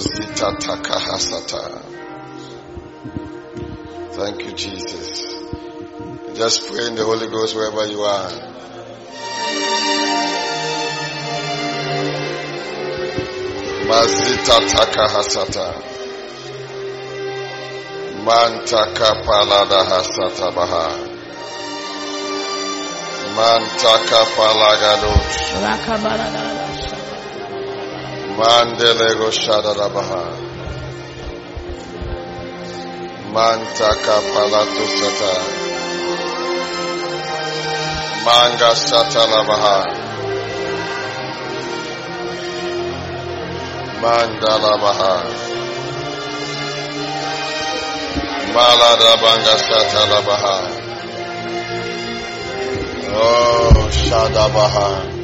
Kozita takahasata. Thank you, Jesus. Just pray in the Holy Ghost wherever you are. Mazita takahasata. Mantaka palada hasata baha. Mantaka palagadosh. Mandelego shadadabaha. Mantaka palato sata. Manga satalabaha. Mandalabaha. Maladabanga satalabaha. Oh, shadabaha. Ọ̀sá bẹ̀rẹ̀ máa yẹ.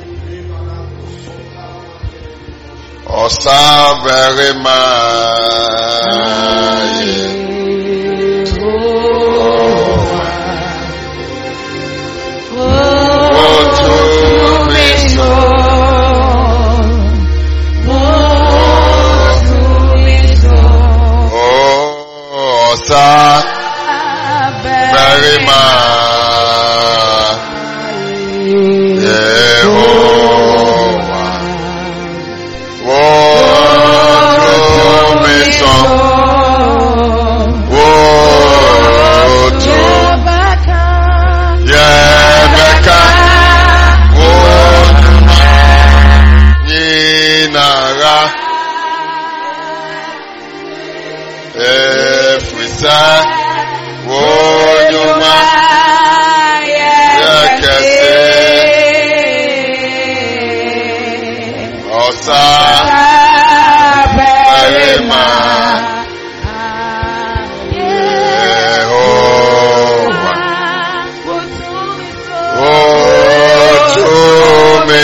Ojú mi sọ. Oh, bẹ̀rẹ̀ Ọ̀sá. Bẹ̀rẹ̀mà. Yehova. Ojú mi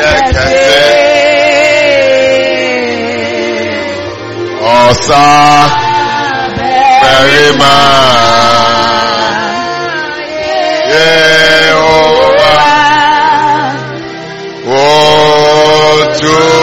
Yekese. Ọ̀sá. Bẹ̀rẹ̀mà. Ojú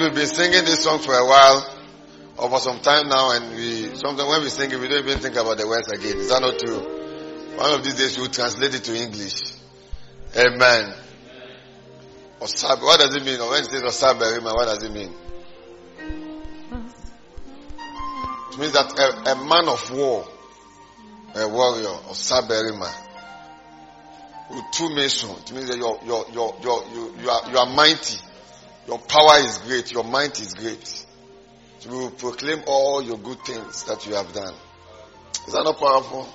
we've been singing this song for a while, or for some time now, and we sometimes when we sing it, we don't even think about the words again. Is that not true? One of these days we'll translate it to English. Amen. Osab, what does it mean? Or when it says what does it mean? It means that a, a man of war, a warrior, Osaberima, with two mason. It means that you're, you're, you're, you're, you, you are, you are mighty. Your power is great. Your might is great. We will proclaim all your good things that you have done. Is that not powerful?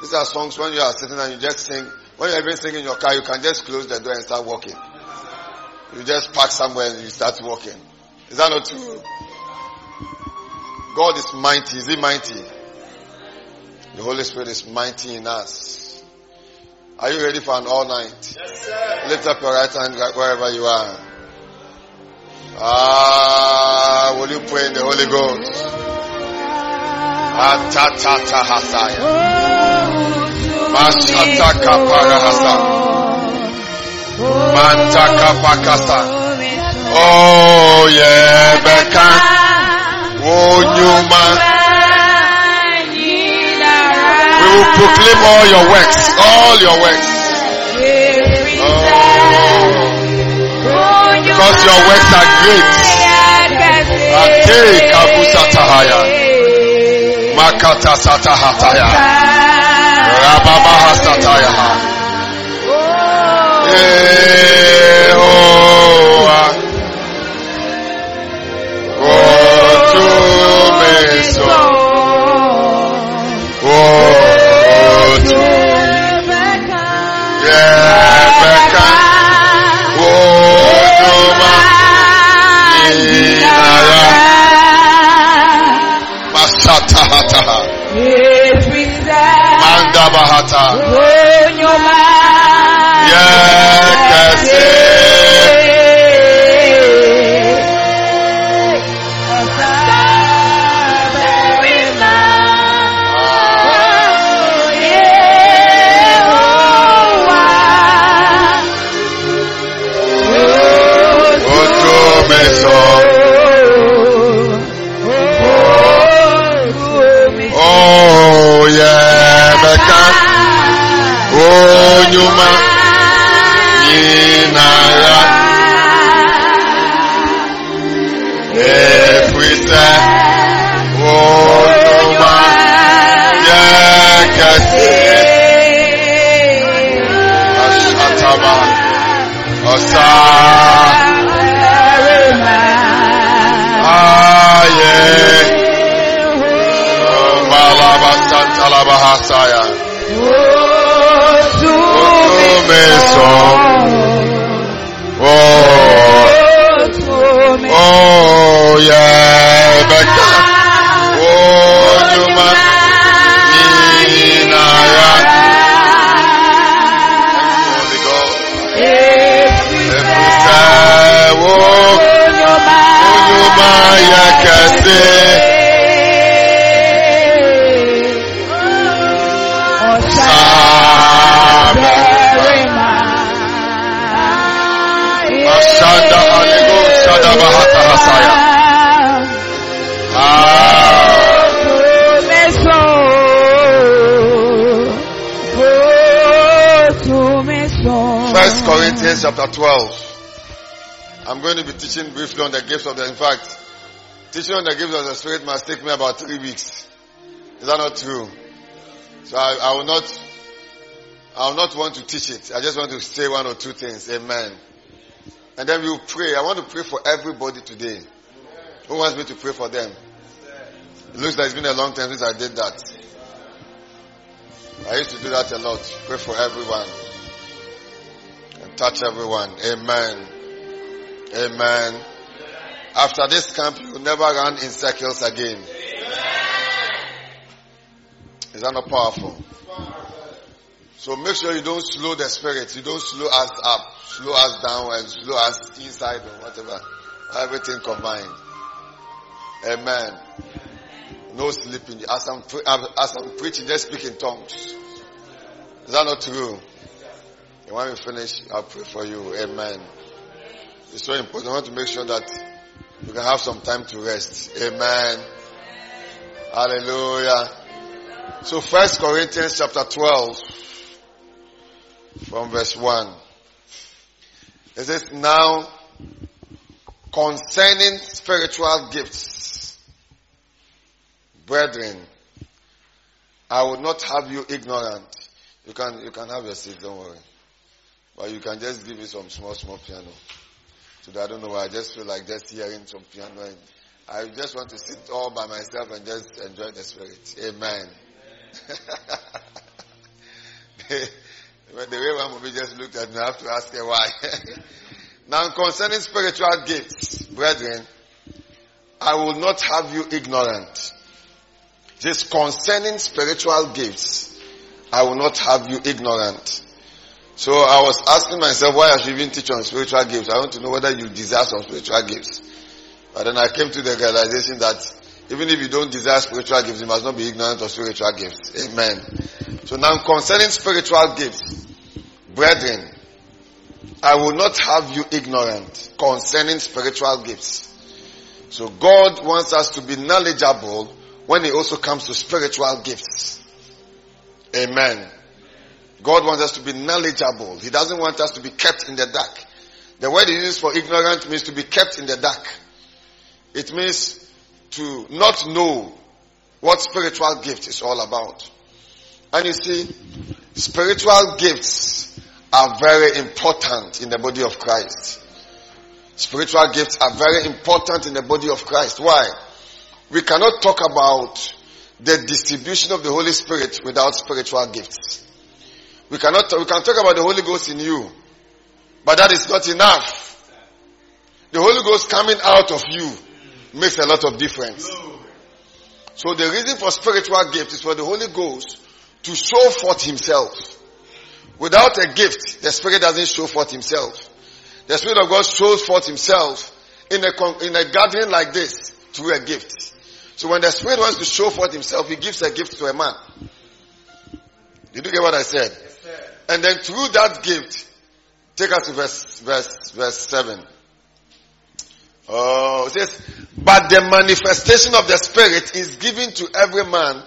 These are songs when you are sitting and you just sing. When you're even singing in your car, you can just close the door and start walking. You just park somewhere and you start walking. Is that not true? God is mighty. Is he mighty? The Holy Spirit is mighty in us. Are you ready for an all night? Yes, Lift up your right hand wherever you are. Ah, will you pray in the Holy Ghost? Atatata hasaya. kapara hasa. Mantaka pakasa. Oh, yeah, Becca. Oh, Newman. We will proclaim all your works, all your works. Because your works are great. Ate kabusa tahaya. Makata satahataya. Rababaha sataya. Yehovah. Oh. Mandabahata. Yekese. Malabasantalabahasaya. Otumeso. Oh. Oh, yeah, Becca. Oh, Numa. Ninaya. Holy Corinthians chapter 12. I'm going to be teaching briefly on the gifts of the, in fact, teaching on the gifts of the Spirit must take me about three weeks. Is that not true? So I, I will not, I will not want to teach it. I just want to say one or two things. Amen. And then we'll pray. I want to pray for everybody today. Who wants me to pray for them? It looks like it's been a long time since I did that. I used to do that a lot. Pray for everyone. And touch everyone. Amen. Amen. After this camp, you will never run in circles again. Is that not powerful? So make sure you don't slow the spirit. You don't slow us up, slow us down, and slow us inside or whatever. Everything combined. Amen. No sleeping. As I'm, pre- as I'm preaching, just speak in tongues. Is that not true? When we finish, I'll pray for you. Amen. It's so important. I want to make sure that you can have some time to rest. Amen. Hallelujah. So first Corinthians chapter 12 from verse 1. It says, now concerning spiritual gifts, brethren, I would not have you ignorant. You can, you can have your seat, don't worry. But you can just give me some small, small piano. Today, I don't know why, I just feel like just hearing some piano and I just want to sit all by myself and just enjoy the spirit. Amen. the, the way one movie just looked at me, I have to ask her why. now concerning spiritual gifts, brethren, I will not have you ignorant. Just concerning spiritual gifts, I will not have you ignorant. So I was asking myself why I should even teach on spiritual gifts. I want to know whether you desire some spiritual gifts. But then I came to the realization that even if you don't desire spiritual gifts, you must not be ignorant of spiritual gifts. Amen. So now concerning spiritual gifts, brethren, I will not have you ignorant concerning spiritual gifts. So God wants us to be knowledgeable when it also comes to spiritual gifts. Amen. God wants us to be knowledgeable. He doesn't want us to be kept in the dark. The word he uses for ignorant means to be kept in the dark. It means to not know what spiritual gift is all about. And you see, spiritual gifts are very important in the body of Christ. Spiritual gifts are very important in the body of Christ. Why? We cannot talk about the distribution of the Holy Spirit without spiritual gifts. We cannot, we can talk about the Holy Ghost in you, but that is not enough. The Holy Ghost coming out of you makes a lot of difference. So the reason for spiritual gift is for the Holy Ghost to show forth himself. Without a gift, the Spirit doesn't show forth himself. The Spirit of God shows forth himself in a, in a gathering like this through a gift. So when the Spirit wants to show forth himself, he gives a gift to a man. Did you get what I said? And then through that gift, take us to verse, verse, verse 7. Oh, it says, but the manifestation of the Spirit is given to every man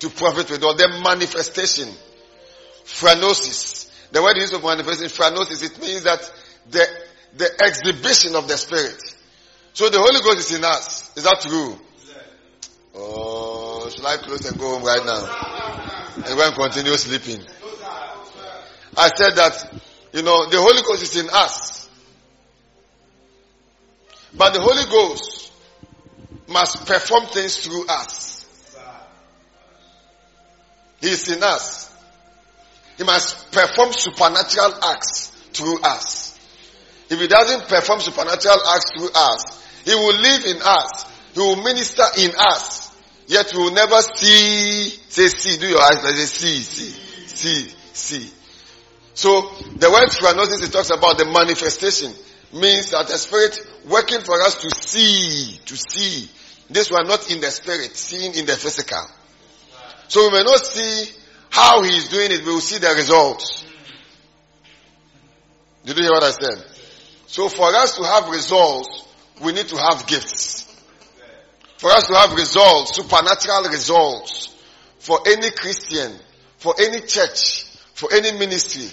to profit with all. The manifestation, phanerosis. The word used of manifestation, phanerosis, it means that the, the exhibition of the Spirit. So the Holy Ghost is in us. Is that true? Oh, should I close and go home right now? And go and continue sleeping. I said that, you know, the Holy Ghost is in us. But the Holy Ghost must perform things through us. He is in us. He must perform supernatural acts through us. If he doesn't perform supernatural acts through us, he will live in us. He will minister in us. Yet we will never see, say see, do your eyes like say see, see, see, see. So the word phanerosis it talks about the manifestation means that the spirit working for us to see, to see. This one not in the spirit, seeing in the physical. So we may not see how he is doing it, we will see the results. Did you hear what I said? So for us to have results, we need to have gifts. For us to have results, supernatural results, for any Christian, for any church, for any ministry,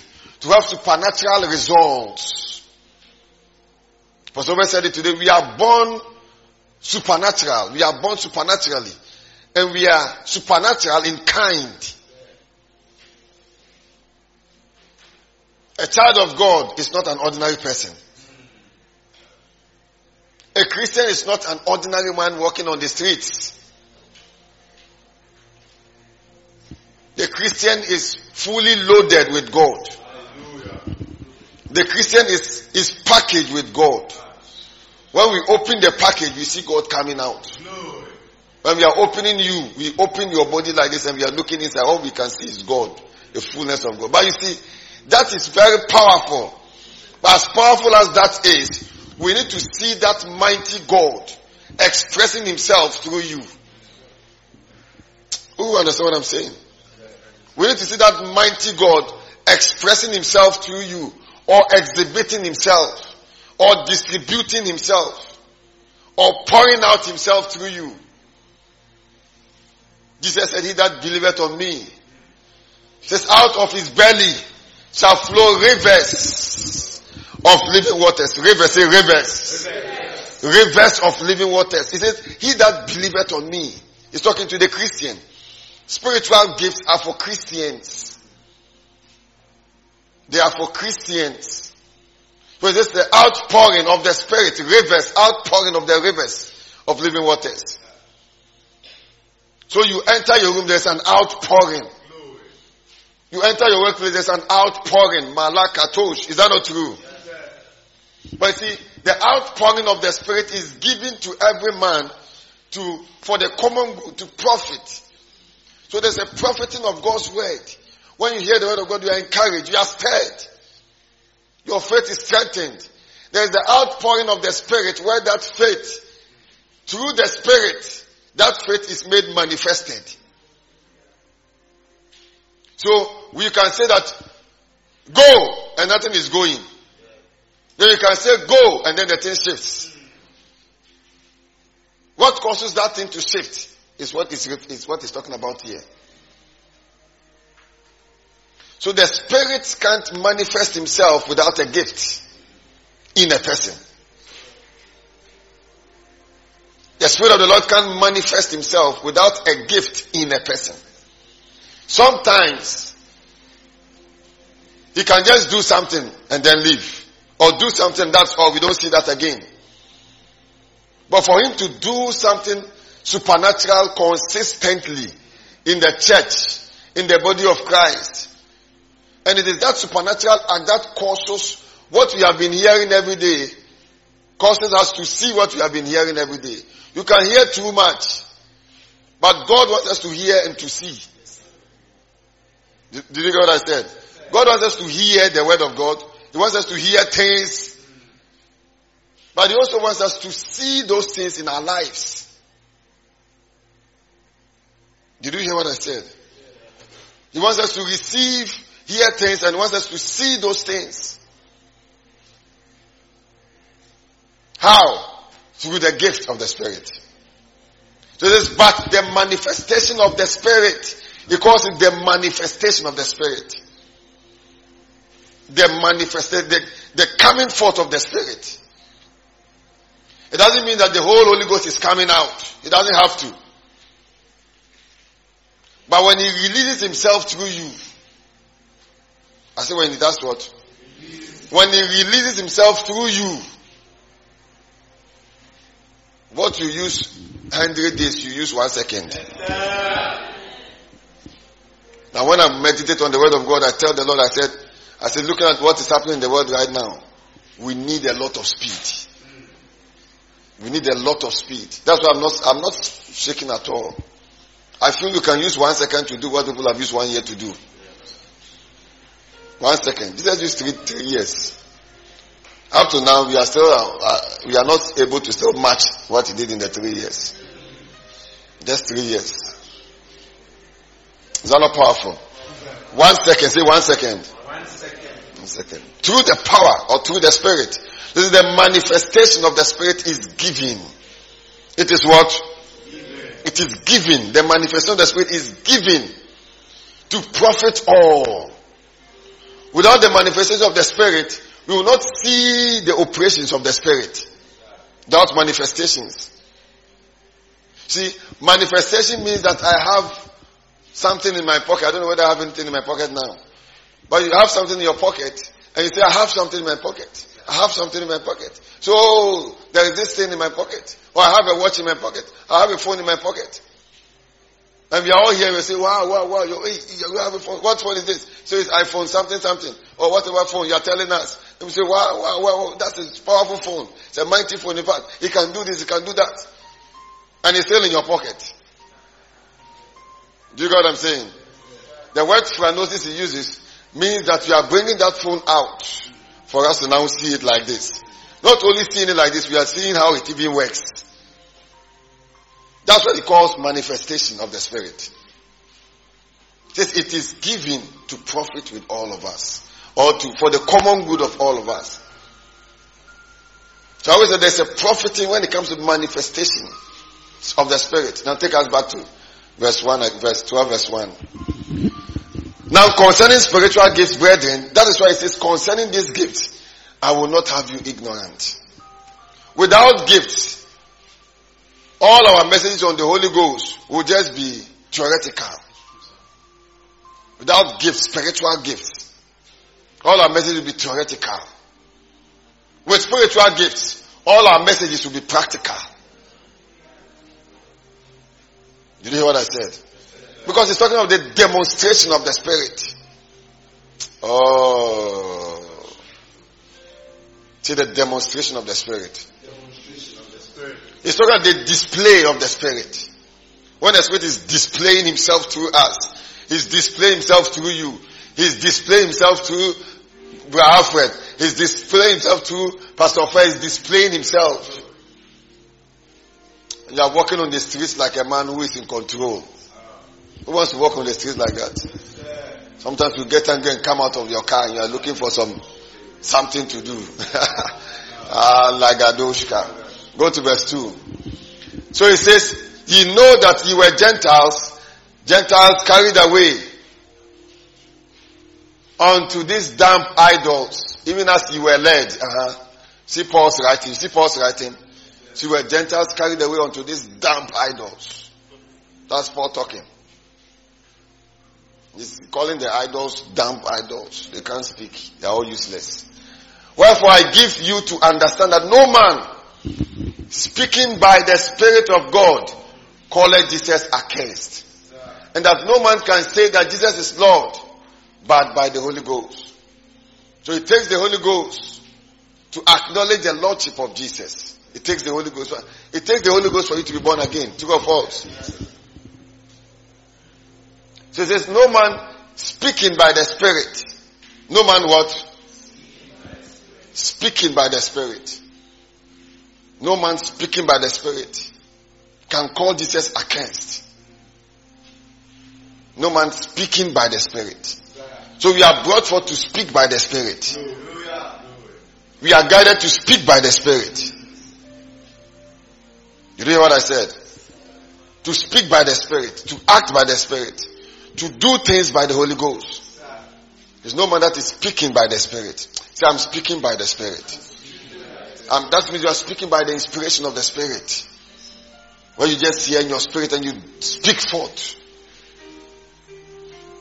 to have supernatural results. Pastor said it today, we are born supernatural. We are born supernaturally. And we are supernatural in kind. A child of God is not an ordinary person. A Christian is not an ordinary man walking on the streets. The Christian is fully loaded with God. The Christian is, is packaged with God. When we open the package, we see God coming out. When we are opening you, we open your body like this and we are looking inside. All we can see is God, the fullness of God. But you see, that is very powerful. But as powerful as that is, we need to see that mighty God expressing himself through you. Who understand what I'm saying? We need to see that mighty God expressing himself through you or exhibiting himself or distributing himself or pouring out himself through you. Jesus said, he that believeth on me says out of his belly shall flow rivers of living waters. Rivers, say rivers. rivers. Rivers of living waters. He says, he that believeth on me. He's talking to the Christian. Spiritual gifts are for Christians. They are for Christians. So it's the outpouring of the Spirit, rivers, outpouring of the rivers of living waters. So you enter your room, there's an outpouring. You enter your workplace, there's an outpouring. Malakatosh. Is that not true? But see, the outpouring of the Spirit is given to every man to, for the common good, to profit. So there's a profiting of God's word. When you hear the word of God, you are encouraged, you are stirred. Your faith is strengthened. There's the outpouring of the Spirit where that faith, through the Spirit, that faith is made manifested. So we can say that go and nothing is going. Then you can say go and then the thing shifts. What causes that thing to shift is what is, is what he's talking about here. So the spirit can't manifest himself without a gift in a person. The spirit of the Lord can't manifest himself without a gift in a person. Sometimes he can just do something and then leave. Or do something that's all. We don't see that again. But for him to do something supernatural consistently in the church, in the body of Christ, and it is that supernatural and that causes what we have been hearing every day, causes us to see what we have been hearing every day. You can hear too much, but God wants us to hear and to see. Did, did you get what I said? God wants us to hear the word of God. He wants us to hear things. But He also wants us to see those things in our lives. Did you hear what I said? He wants us to receive, hear things, and wants us to see those things. How? Through the gift of the Spirit. So this, but the manifestation of the Spirit, he calls it the manifestation of the Spirit the manifested, the, the coming forth of the Spirit. It doesn't mean that the whole Holy Ghost is coming out. It doesn't have to. But when He releases Himself through you, I say when He does what? When He releases Himself through you, what you use 100 days, you use one second. Now when I meditate on the word of God, I tell the Lord, I said, I said, looking at what is happening in the world right now, we need a lot of speed. We need a lot of speed. That's why I'm not, I'm not shaking at all. I feel you can use one second to do what people have used one year to do. One second. Jesus used three, three years. Up to now, we are still, uh, uh, we are not able to still match what he did in the three years. Just three years. Is that not powerful? One second. Say one second. One second. Through the power or through the spirit. This is the manifestation of the spirit is giving. It is what? It is giving. The manifestation of the spirit is giving to profit all. Without the manifestation of the spirit, we will not see the operations of the spirit. Without manifestations. See, manifestation means that I have something in my pocket. I don't know whether I have anything in my pocket now. But you have something in your pocket, and you say, I have something in my pocket. I have something in my pocket. So, there is this thing in my pocket. Or I have a watch in my pocket. I have a phone in my pocket. And we are all here we say, wow, wow, wow, you, you have a phone. What phone is this? So it's iPhone something, something. Or whatever phone you are telling us. And we say, wow, wow, wow, that's a powerful phone. It's a mighty phone. In fact, he can do this, he can do that. And it's still in your pocket. Do you get what I'm saying? The word phanerosis he uses means that you are bringing that phone out for us to now see it like this. Not only seeing it like this, we are seeing how it even works. That's what he calls manifestation of the Spirit. It says it is given to profit with all of us. Or to, for the common good of all of us. So I always say there's a profiting when it comes to manifestation of the Spirit. Now take us back to verse 1, uh, verse 12, verse 1. Now concerning spiritual gifts, brethren, that is why it says concerning these gifts, I will not have you ignorant. Without gifts, all our messages on the Holy Ghost will just be theoretical. Without gifts, spiritual gifts, all our messages will be theoretical. With spiritual gifts, all our messages will be practical. Did you hear what I said? Because it's talking of the demonstration of the Spirit. Oh. See the demonstration of the Spirit. He's talking about the display of the Spirit. When the Spirit is displaying himself through us, he's displaying himself through you. He's displaying himself through Alfred. He's displaying himself through Pastor Fair. He's displaying himself. You are walking on the streets like a man who is in control. Who wants to walk on the streets like that? Sometimes you get angry and come out of your car and you are looking for some something to do. ah, like Adoshka. Go to verse 2. So it says, Ye know that ye were Gentiles, Gentiles carried away unto these damp idols, even as you were led. Uh-huh. See Paul's writing. See Paul's writing. See where Gentiles carried away unto these damp idols. That's Paul talking. He's calling the idols damp idols. They can't speak. They are all useless. Wherefore I give you to understand that no man speaking by the Spirit of God calleth Jesus accursed. And that no man can say that Jesus is Lord but by the Holy Ghost. So it takes the Holy Ghost to acknowledge the Lordship of Jesus. It takes the Holy Ghost. It takes the Holy Ghost for you to be born again. True or false? So it says, no man speaking by the Spirit. No man what? Speaking by the Spirit. No man speaking by the Spirit can call Jesus accursed. No man speaking by the Spirit. So we are brought forth to speak by the Spirit. We are guided to speak by the Spirit. You hear what I said? To speak by the Spirit, to act by the Spirit, to do things by the Holy Ghost. There's no man that is speaking by the Spirit. Say, I'm speaking by the Spirit. Um, that means you are speaking by the inspiration of the Spirit. When you just hear in your spirit and you speak forth.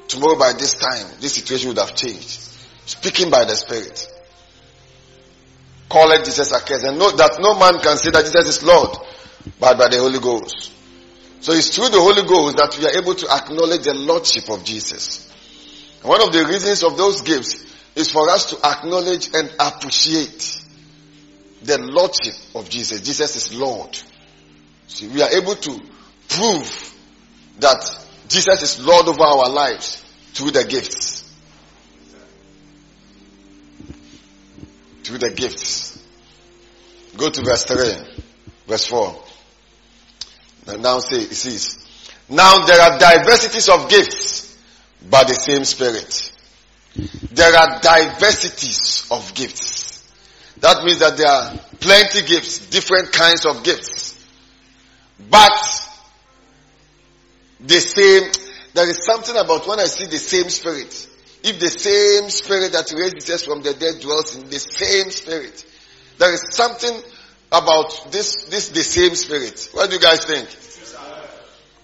Tomorrow by this time, this situation would have changed. Speaking by the Spirit. Call it Jesus accursed. And know that no man can say that Jesus is Lord, but by the Holy Ghost. So it's through the Holy Ghost that we are able to acknowledge the Lordship of Jesus. One of the reasons of those gifts is for us to acknowledge and appreciate the Lordship of Jesus. Jesus is Lord. See, we are able to prove that Jesus is Lord over our lives through the gifts. Through the gifts. Go to verse 3, verse 4. And now say, it says, Now there are diversities of gifts, but the same spirit. There are diversities of gifts. That means that there are plenty gifts, different kinds of gifts. But the same, there is something about when I see the same spirit. If the same spirit that raised Jesus from the dead dwells in the same spirit, there is something about this, this the same spirit. What do you guys think?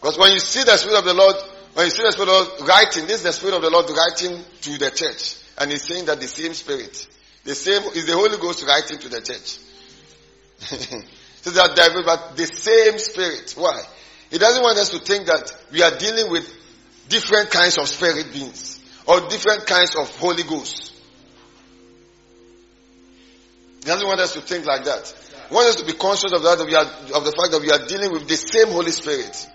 Because when you see the spirit of the Lord, when you see the spirit of the Lord writing, this is the spirit of the Lord writing to the church. And he's saying that the same spirit, the same, is the Holy Ghost writing to the church. so that devil, but the same spirit. Why? He doesn't want us to think that we are dealing with different kinds of spirit beings or different kinds of Holy Ghost. He doesn't want us to think like that. He wants us to be conscious of that, that we are, of the fact that we are dealing with the same Holy Spirit.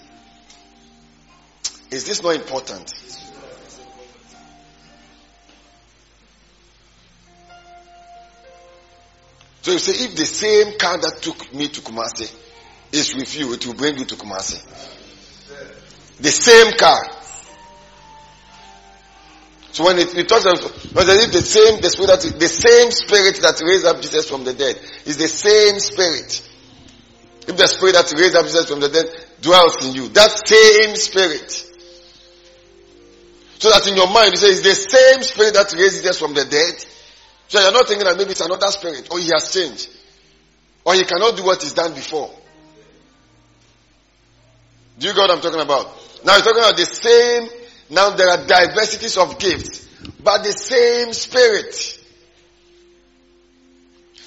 Is this not important? So you say, if the same car that took me to Kumasi is with you, it will bring you to Kumasi. The same car. So when it, it talks about, if the same, the spirit that, the same spirit that raised up Jesus from the dead is the same spirit. If the spirit that raised up Jesus from the dead dwells in you, that same spirit. So that in your mind you say it's the same spirit that raised Jesus from the dead. So you're not thinking that maybe it's another spirit or he has changed. Or he cannot do what he's done before. Do you get what I'm talking about? Now he's talking about the same, now there are diversities of gifts, but the same spirit.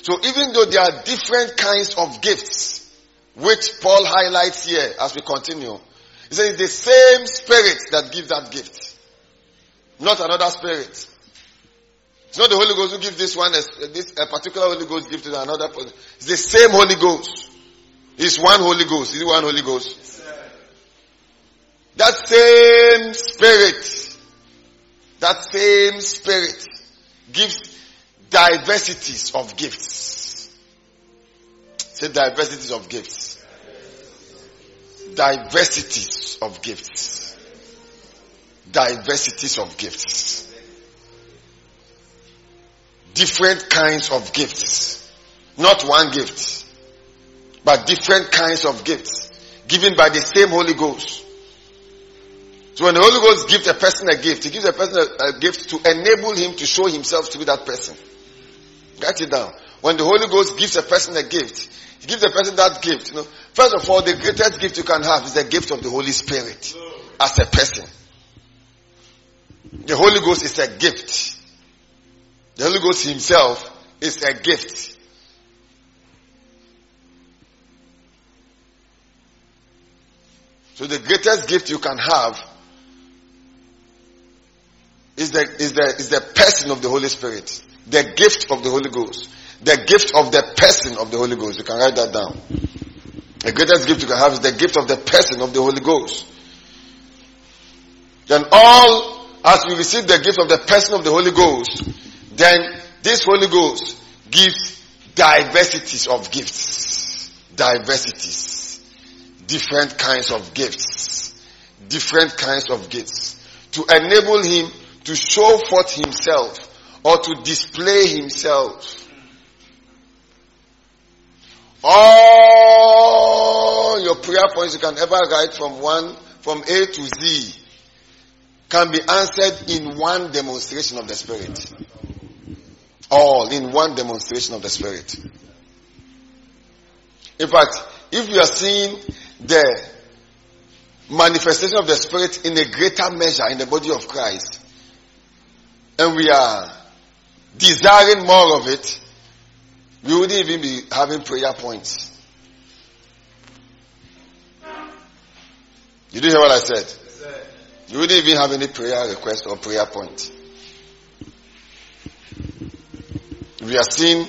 So even though there are different kinds of gifts, which Paul highlights here as we continue, he says the same spirit that gives that gift. Not another spirit. It's not the Holy Ghost who gives this one, uh, this a particular Holy Ghost gives to another person. It's the same Holy Ghost. It's one Holy Ghost. Is it one Holy Ghost? That same spirit, that same spirit gives diversities of gifts. Say diversities of gifts. Diversities of gifts. Diversities of gifts. Different kinds of gifts. Not one gift, but different kinds of gifts given by the same Holy Ghost. So when the Holy Ghost gives a person a gift, he gives a person a, a gift to enable him to show himself through that person. Write it down. When the Holy Ghost gives a person a gift, he gives a person that gift. You know, first of all, the greatest gift you can have is the gift of the Holy Spirit as a person. The Holy Ghost is a gift. The Holy Ghost himself is a gift. So the greatest gift you can have is the, is the, is the person of the Holy Spirit. The gift of the Holy Ghost. The gift of the person of the Holy Ghost. You can write that down. The greatest gift you can have is the gift of the person of the Holy Ghost. Then all, as we receive the gift of the person of the Holy Ghost, then this Holy Ghost gives diversities of gifts. Diversities. Different kinds of gifts. Different kinds of gifts. To enable him to show forth himself or to display himself. All your prayer points you can ever write from one, from A to Z can be answered in one demonstration of the Spirit. All in one demonstration of the Spirit. In fact, if you are seeing the manifestation of the Spirit in a greater measure in the body of Christ, and we are desiring more of it, we wouldn't even be having prayer points. You Did you hear what I said? You wouldn't even have any prayer request or prayer point. We are seeing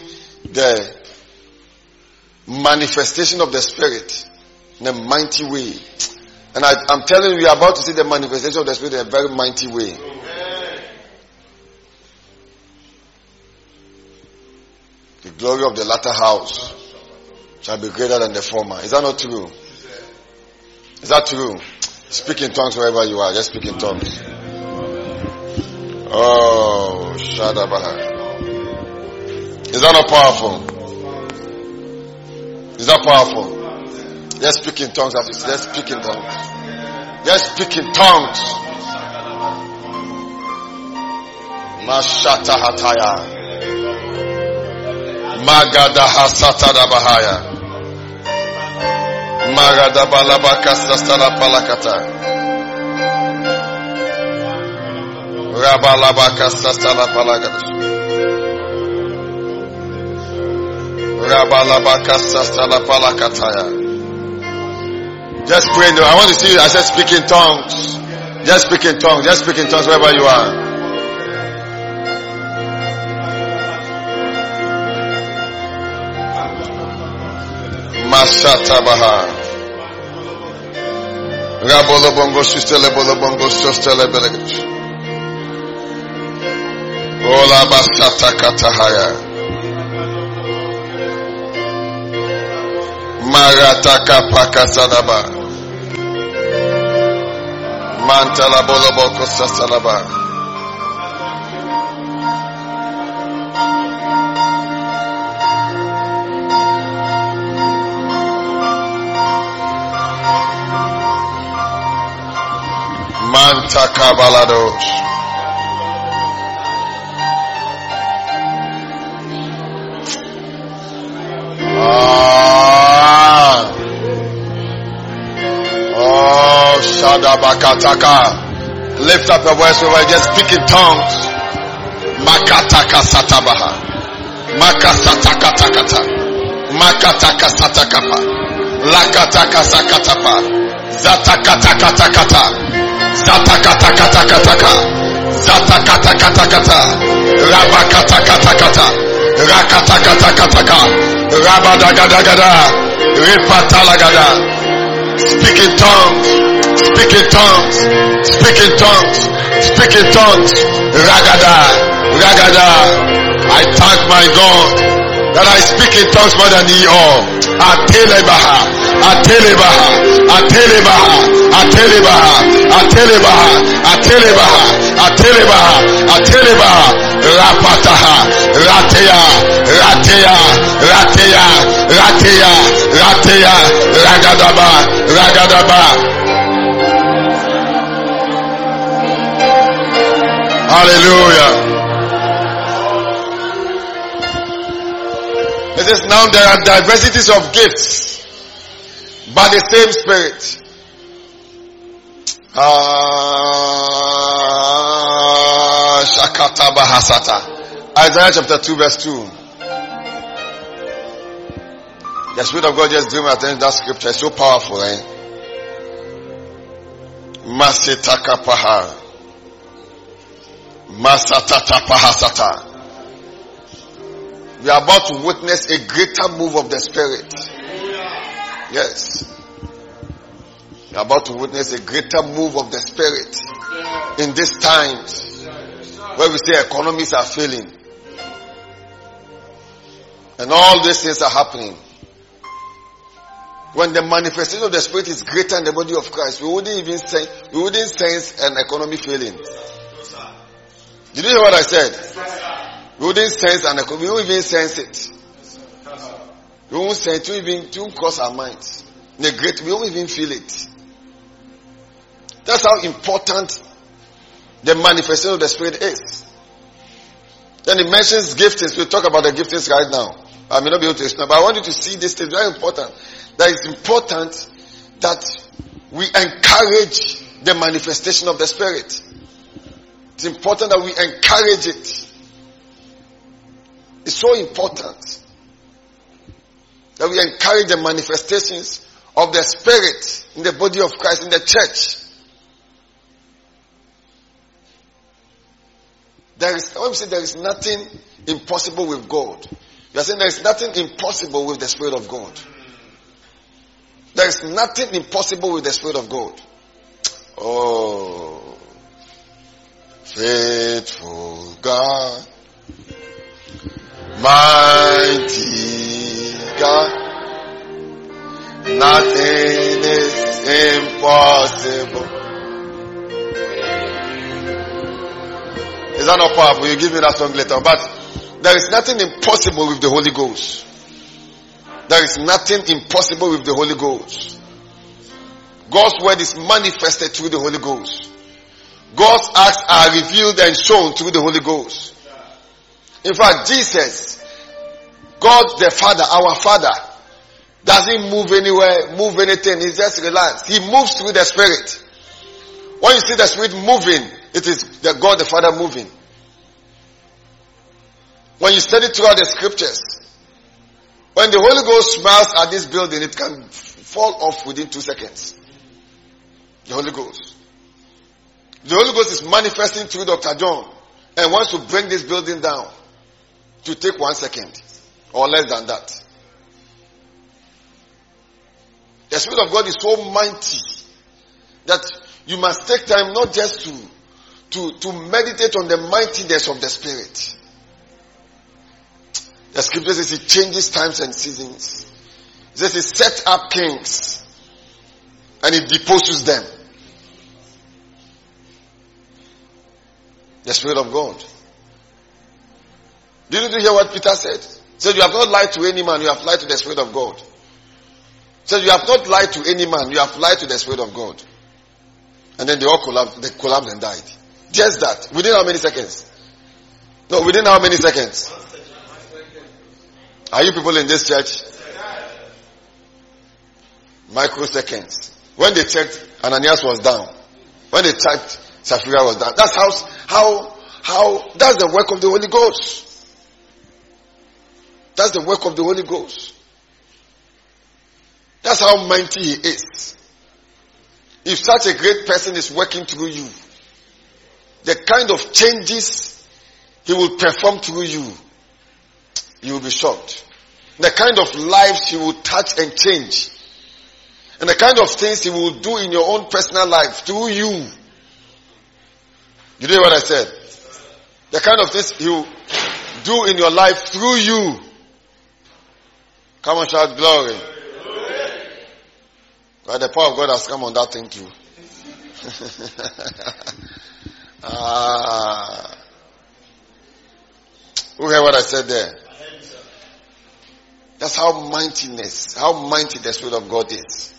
the manifestation of the Spirit in a mighty way. And I, am telling you, we are about to see the manifestation of the Spirit in a very mighty way. The glory of the latter house shall be greater than the former. Is that not true? Is that true? Speak in tongues wherever you are. Just speak in tongues. Oh, Shadabaha. Is that not powerful? Is that powerful? Just speak in tongues. Just speak in tongues. Just speak in tongues. Mashata Hataya. Magada Hasatada Bahaya. Magada Balabakasta Stala Palakata. Rabalabakasta Stala Palakata. Just pray. I want to see you. I said speak in tongues. Just speak in tongues. Just speak in tongues wherever you are. Masata Baha. Rabolo bongo sistele bolo bongo sistele belegich. Ola basata katahaya. Marataka pakasanaba. Mantala boloboko sasanaba. Manta kabalados. Makataka. Lift up your voice We over just speaking tongues. Makataka satabaha. Makasataka takata. Makataka satakapa. Lakataka sakatapa. Zatakatakata. Zatakatakatakataka. Zatakatakatakata. Rabakatakatakata. Rakatakatakataka. Rabadagadagada. Ripatalagada. Speak in tongues. Speak in tongues. Speak in tongues. Speak in tongues. Ragada. Ragada. I thank my God that I speak in tongues more than ye all. Atelebaha, Atelebaha, Atelebaha, Atelebaha, Atelebaha, Atelebaha, Atelebaha, Atelebaha, Rapataha, Ratea, Ratea, Ratea, Ratea, Ratea, Ragadaba, Ragadaba. Hallelujah. It is now there are diversities of gifts by the same spirit. Ah, Shakata Bahasata. Isaiah chapter 2 verse 2. The Spirit of God just drew me attention that scripture. It's so powerful, eh? Masitaka Paha. Masatata. We are about to witness a greater move of the Spirit. Yes. We are about to witness a greater move of the Spirit in these times where we say economies are failing. And all these things are happening. When the manifestation of the Spirit is greater in the body of Christ, we wouldn't even sense, we wouldn't sense an economy failing. Did you hear what I said? We wouldn't sense an economy, we won't even sense it. We won't sense it even, won't cross our minds. Great, we won't even feel it. That's how important the manifestation of the Spirit is. Then he mentions giftings. We'll talk about the giftings right now. I may not be able to explain, but I want you to see this thing very important. That it's important that we encourage the manifestation of the Spirit. It's important that we encourage it. It's so important that we encourage the manifestations of the Spirit in the body of Christ, in the church. There is, when we say there is nothing impossible with God, we are saying there is nothing impossible with the Spirit of God. There is nothing impossible with the Spirit of God. Oh, faithful God, mighty God, nothing is impossible. Is that not powerful? You give me that song later. But there is nothing impossible with the Holy Ghost. There is nothing impossible with the Holy Ghost. God's word is manifested through the Holy Ghost. God's acts are revealed and shown through the Holy Ghost. In fact, Jesus, God the Father, our Father, doesn't move anywhere, move anything. He just relaxed. He moves through the Spirit. When you see the Spirit moving, it is the God the Father moving. When you study throughout the scriptures, when the Holy Ghost smiles at this building, it can fall off within two seconds. The Holy Ghost. The Holy Ghost is manifesting through Dr. John and wants to bring this building down to take one second or less than that. The Spirit of God is so mighty that you must take time not just to, to, to meditate on the mightiness of the Spirit. The scripture says he changes times and seasons. It says he set up kings and he deposes them. The Spirit of God. Didn't you hear what Peter said? He said, You have not lied to any man, you have lied to the Spirit of God. He said, You have not lied to any man, you have lied to the Spirit of God. And then they all collapsed, they collapsed and died. Just that. Within how many seconds? No, within how many seconds? Are you people in this church? Microseconds. When they checked, Ananias was down. When they checked, Sapphira was down. That's how, how, how, that's the work of the Holy Ghost. That's the work of the Holy Ghost. That's how mighty he is. If such a great person is working through you, the kind of changes he will perform through you, you will be shocked. The kind of lives he will touch and change. And the kind of things he will do in your own personal life through you. You hear what I said? The kind of things he will do in your life through you. Come on, shout glory. But the power of God has come on that thing too. ah. Who heard what I said there? That's how mightiness, how mighty the Spirit of God is.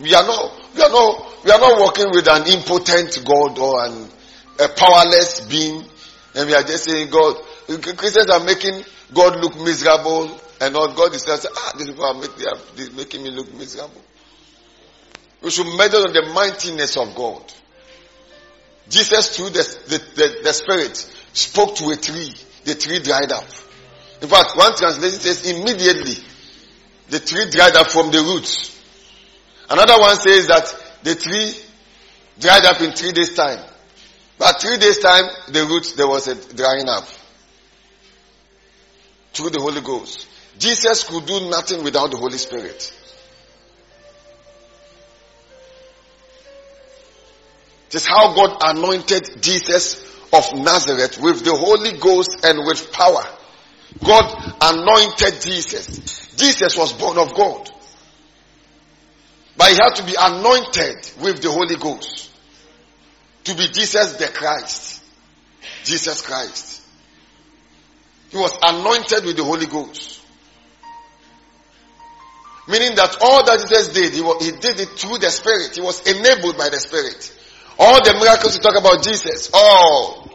We are not, we are not, we are not working with an impotent God or an, a powerless being and we are just saying God, Christians are making God look miserable and God is saying, ah, these people are making, making me look miserable. We should measure on the mightiness of God. Jesus through the, the, the, the Spirit spoke to a tree. The tree dried up. In fact, one translation says immediately the tree dried up from the roots. Another one says that the tree dried up in three days time. But three days time, the roots, there was a drying up. Through the Holy Ghost. Jesus could do nothing without the Holy Spirit. This is how God anointed Jesus of Nazareth with the Holy Ghost and with power. God anointed Jesus. Jesus was born of God. But he had to be anointed with the Holy Ghost. To be Jesus the Christ. Jesus Christ. He was anointed with the Holy Ghost. Meaning that all that Jesus did, he, was, he did it through the Spirit. He was enabled by the Spirit. All the miracles you talk about Jesus, all.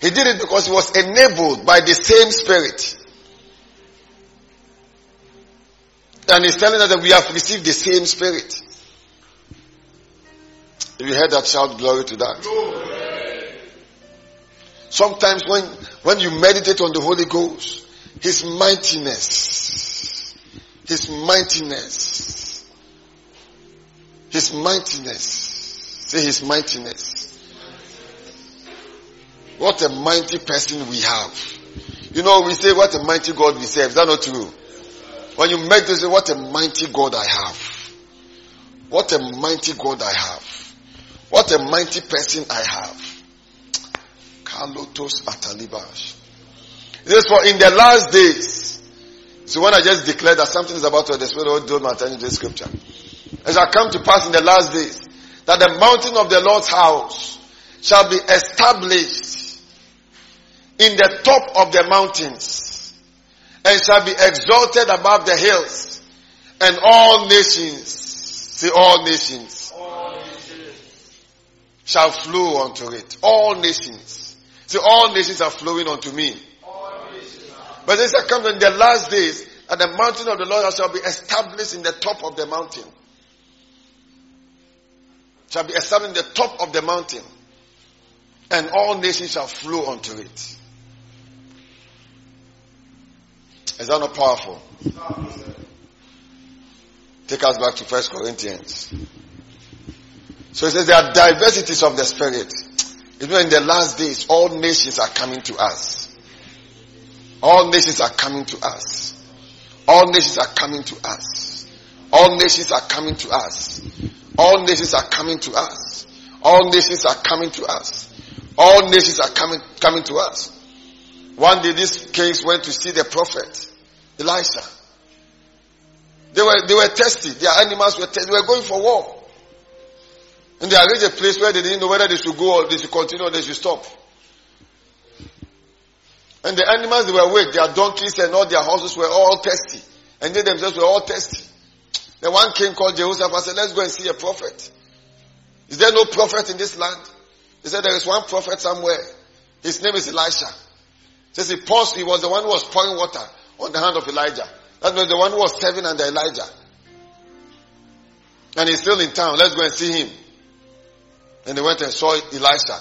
He did it because he was enabled by the same spirit. And he's telling us that we have received the same spirit. If you heard that, shout glory to that. Glory. Sometimes when, when you meditate on the Holy Ghost, His mightiness, His mightiness, His mightiness, Say his mightiness. What a mighty person we have. You know, we say what a mighty God we serve. Is that not true? When you make this, what a mighty God I have. What a mighty God I have. What a mighty person I have. Kalotos Atalibash. This for in the last days. So when I just declared that something is about to, the Spirit of my attention to the scripture. It shall come to pass in the last days that the mountain of the Lord's house shall be established in the top of the mountains and shall be exalted above the hills and all nations, see all nations, all nations. shall flow unto it. All nations. See all nations are flowing unto me. But this shall come in the last days and the mountain of the Lord shall be established in the top of the mountain shall be established in the top of the mountain, and all nations shall flow unto it. Is that not powerful? Take us back to First Corinthians. So it says there are diversities of the Spirit. Even in the last days, all nations are coming to us. All nations are coming to us. All nations are coming to us. All nations are coming to us. All nations are coming to us. All nations are coming to us. All nations are coming, coming to us. One day these kings went to see the prophet, Elisha. They were, they were thirsty. Their animals were thirsty. They were going for war. And they arranged a place where they didn't know whether they should go or they should continue or they should stop. And the animals they were with, their donkeys and all their horses were all thirsty. And they themselves were all thirsty. The one king called Jehoshaphat said, let's go and see a prophet. Is there no prophet in this land? He said, there is one prophet somewhere. His name is Elisha. Says he paused, he was the one who was pouring water on the hand of Elijah. That was the one who was serving under Elijah. And he's still in town. Let's go and see him. And they went and saw Elisha.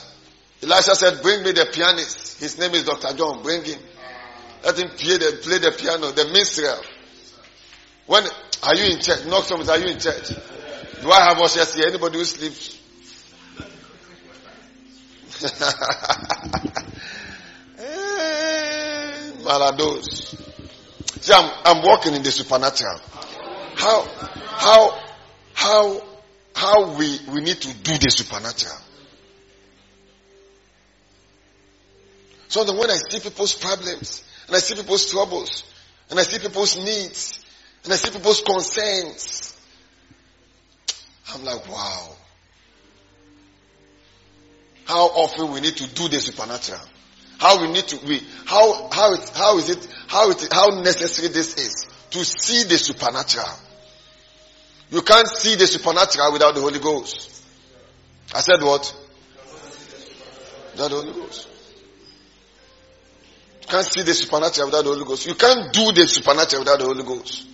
Elisha said, bring me the pianist. His name is Dr. John. Bring him. Let him play the, play the piano, the minstrel. When are you in church? Knock someone. Are you in church? Do I have ushers here? Anybody who sleeps? Eh, Malados. See, I'm, I'm in the supernatural. How, how, how, how we, we need to do the supernatural. So that when I see people's problems, and I see people's troubles, and I see people's needs, and I see people's concerns. I'm like, wow. How often we need to do the supernatural. How we need to, we, how, how, it, how is it, how it, how necessary this is to see the supernatural. You can't see the supernatural without the Holy Ghost. I said what? without the Holy Ghost. You can't see the supernatural without the Holy Ghost. You can't do the supernatural without the Holy Ghost.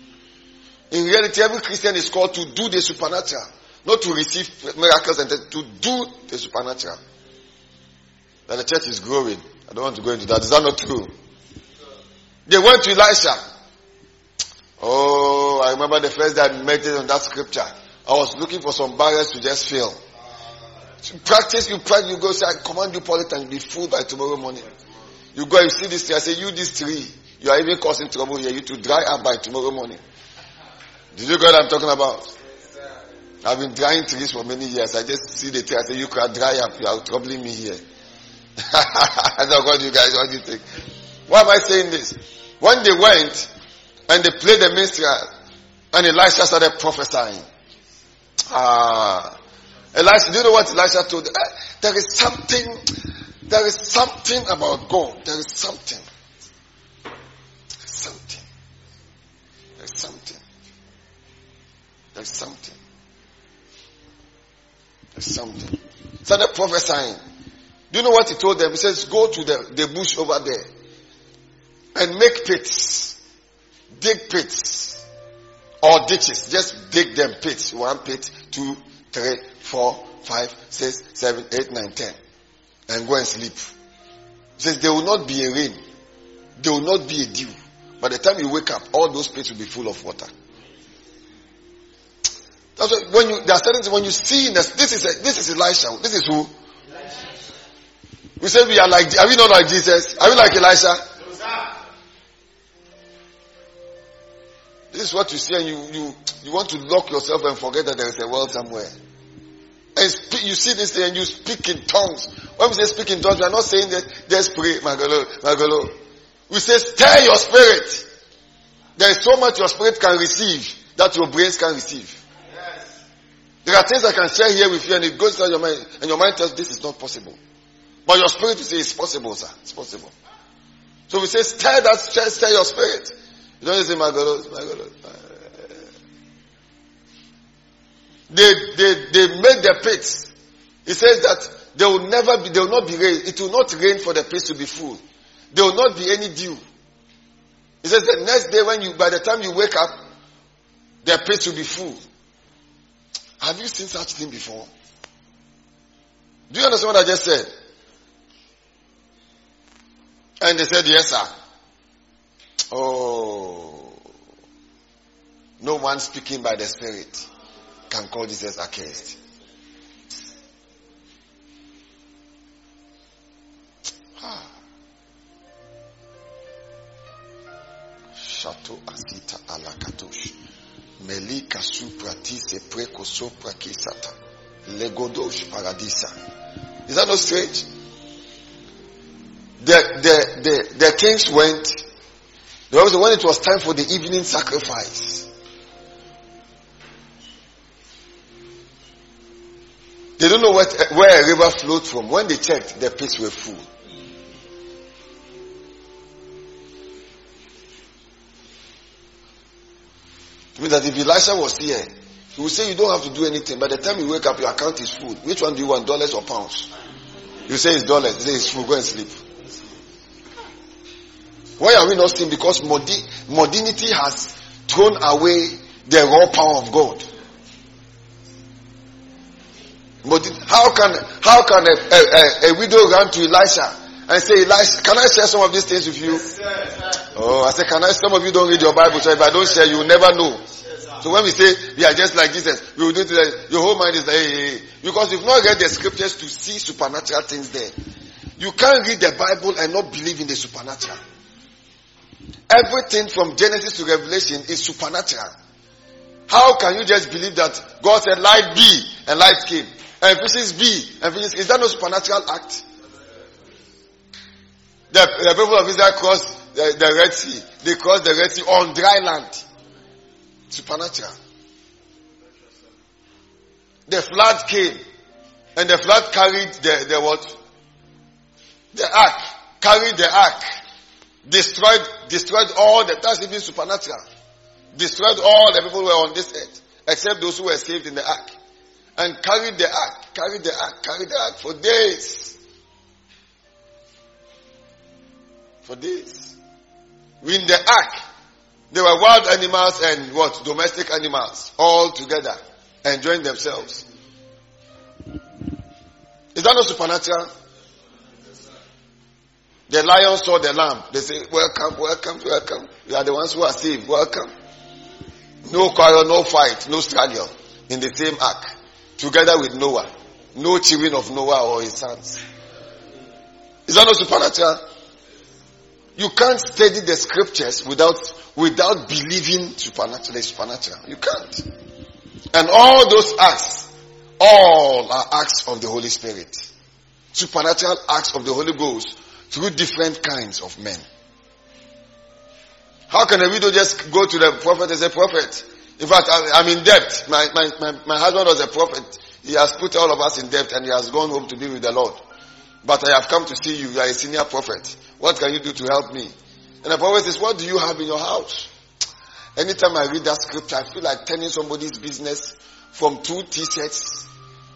In reality, every Christian is called to do the supernatural, not to receive miracles and to do the supernatural. That the church is growing. I don't want to go into that. Is that not true? They went to Elisha. Oh, I remember the first day I meditated on that scripture. I was looking for some barrels to just fill. You practice, you practice, you go say, I command you polytime, be full by tomorrow morning. You go, you see this tree, I say, you this tree, you are even causing trouble here, you to dry up by tomorrow morning. Did you get what I'm talking about? I've been drying trees for many years. I just see the tree, I say, you can dry up, you are troubling me here. I don't what you guys, what do you think? Why am I saying this? When they went, and they played the minstrel, and Elisha started prophesying. Ah, Elisha, do you know what Elisha told? Eh, there is something, there is something about God. There is something. Something. There's something. There's something. There's something. Started prophesying. You know what he told them? He says, go to the, the bush over there and make pits. Dig pits. Or ditches. Just dig them pits. One pit, two, three, four, five, six, seven, eight, nine, ten. And go and sleep. He says there will not be a rain. There will not be a dew. By the time you wake up, all those pits will be full of water. That's what, when you, there are certain when you see this, this is a, this is Elisha. This is who? We say we are like, are we not like Jesus? Are we like Elisha? This is what you see and you, you, you want to lock yourself and forget that there is a world somewhere. And speak, you see this thing and you speak in tongues. When we say speak in tongues, we are not saying that just pray, Magolo, Magolo. We say stir your spirit. There is so much your spirit can receive that your brains can receive. Yes. There are things I can share here with you and it goes inside your mind and your mind tells this is not possible. But your spirit will say it's possible, sir. It's possible. So we say stir that, stir your spirit. You don't say my Magolo. Oh, oh. They, they, they made the pits. He says that they will never be, there will not be rain. It will not rain for the pits to be full. There will not be any dew. He says the next day when you, by the time you wake up, the pits will be full. Have you seen such thing before? Do you understand what I just said? And they said, yes, sir. Oh. No one speaking by the Spirit can call Jesus accursed. The, the, the, the kings went. The Bible when it was time for the evening sacrifice, They don't know what, where a river flowed from. When they checked, the pits were full. It means that if Elisha was here, he would say you don't have to do anything. By the time you wake up, your account is full. Which one do you want, dollars or pounds? You say it's dollars. You say it's full. Go and sleep. Why are we not sleeping? Because modernity has thrown away the raw power of God. But how can how can a, a, a, widow run to Elisha and say, Elisha, can I share some of these things with you? oh, I said, can I? Some of you don't read your Bible, so if I don't share, you will never know. So when we say we are just like Jesus, we will do that. Your whole mind is like, hey, hey, hey. because you've not read the scriptures to see supernatural things there. You can't read the Bible and not believe in the supernatural. Everything from Genesis to Revelation is supernatural. How can you just believe that God said light be and light came? And Ephesians B, Ephesians, is is that no supernatural act? The, the people of Israel crossed the, the Red Sea. They crossed the Red Sea on dry land. Supernatural. The flood came. And the flood carried the, the what? The ark. Carried the ark. Destroyed, destroyed all the, that's even supernatural. Destroyed all the people who were on this earth. Except those who were saved in the ark and carried the ark, carried the ark, carried the ark for days. for days. In the ark, there were wild animals and what? Domestic animals all together enjoying themselves. Is that not supernatural? The lion saw the lamb. They say, welcome, welcome, welcome. You are the ones who are saved. Welcome. No quarrel, no fight, no struggle in the same ark together with Noah. No children of Noah or his sons. Is that not supernatural? You can't study the scriptures without, without believing supernatural supernatural. You can't. And all those acts, all are acts of the Holy Spirit. Supernatural acts of the Holy Ghost through different kinds of men. How can a widow just go to the prophet and say, prophet, in fact, I'm in debt. My, my, my, my husband was a prophet. He has put all of us in debt and he has gone home to be with the Lord. But I have come to see you. You are a senior prophet. What can you do to help me? And the prophet says, what do you have in your house? Anytime I read that scripture, I feel like turning somebody's business from two t-shirts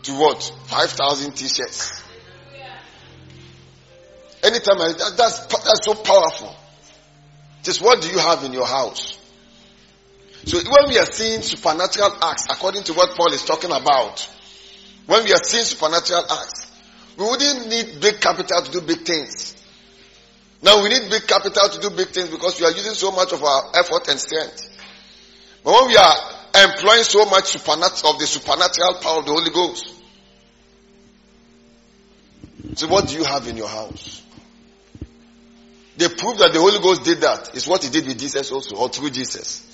to what? 5,000 t-shirts. Anytime I, that, that's, that's so powerful. Just what do you have in your house? So when we are seeing supernatural acts, according to what Paul is talking about, when we are seeing supernatural acts, we wouldn't need big capital to do big things. Now we need big capital to do big things because we are using so much of our effort and strength. But when we are employing so much of the supernatural power of the Holy Ghost, so what do you have in your house? The proof that the Holy Ghost did that is what he did with Jesus also, or through Jesus.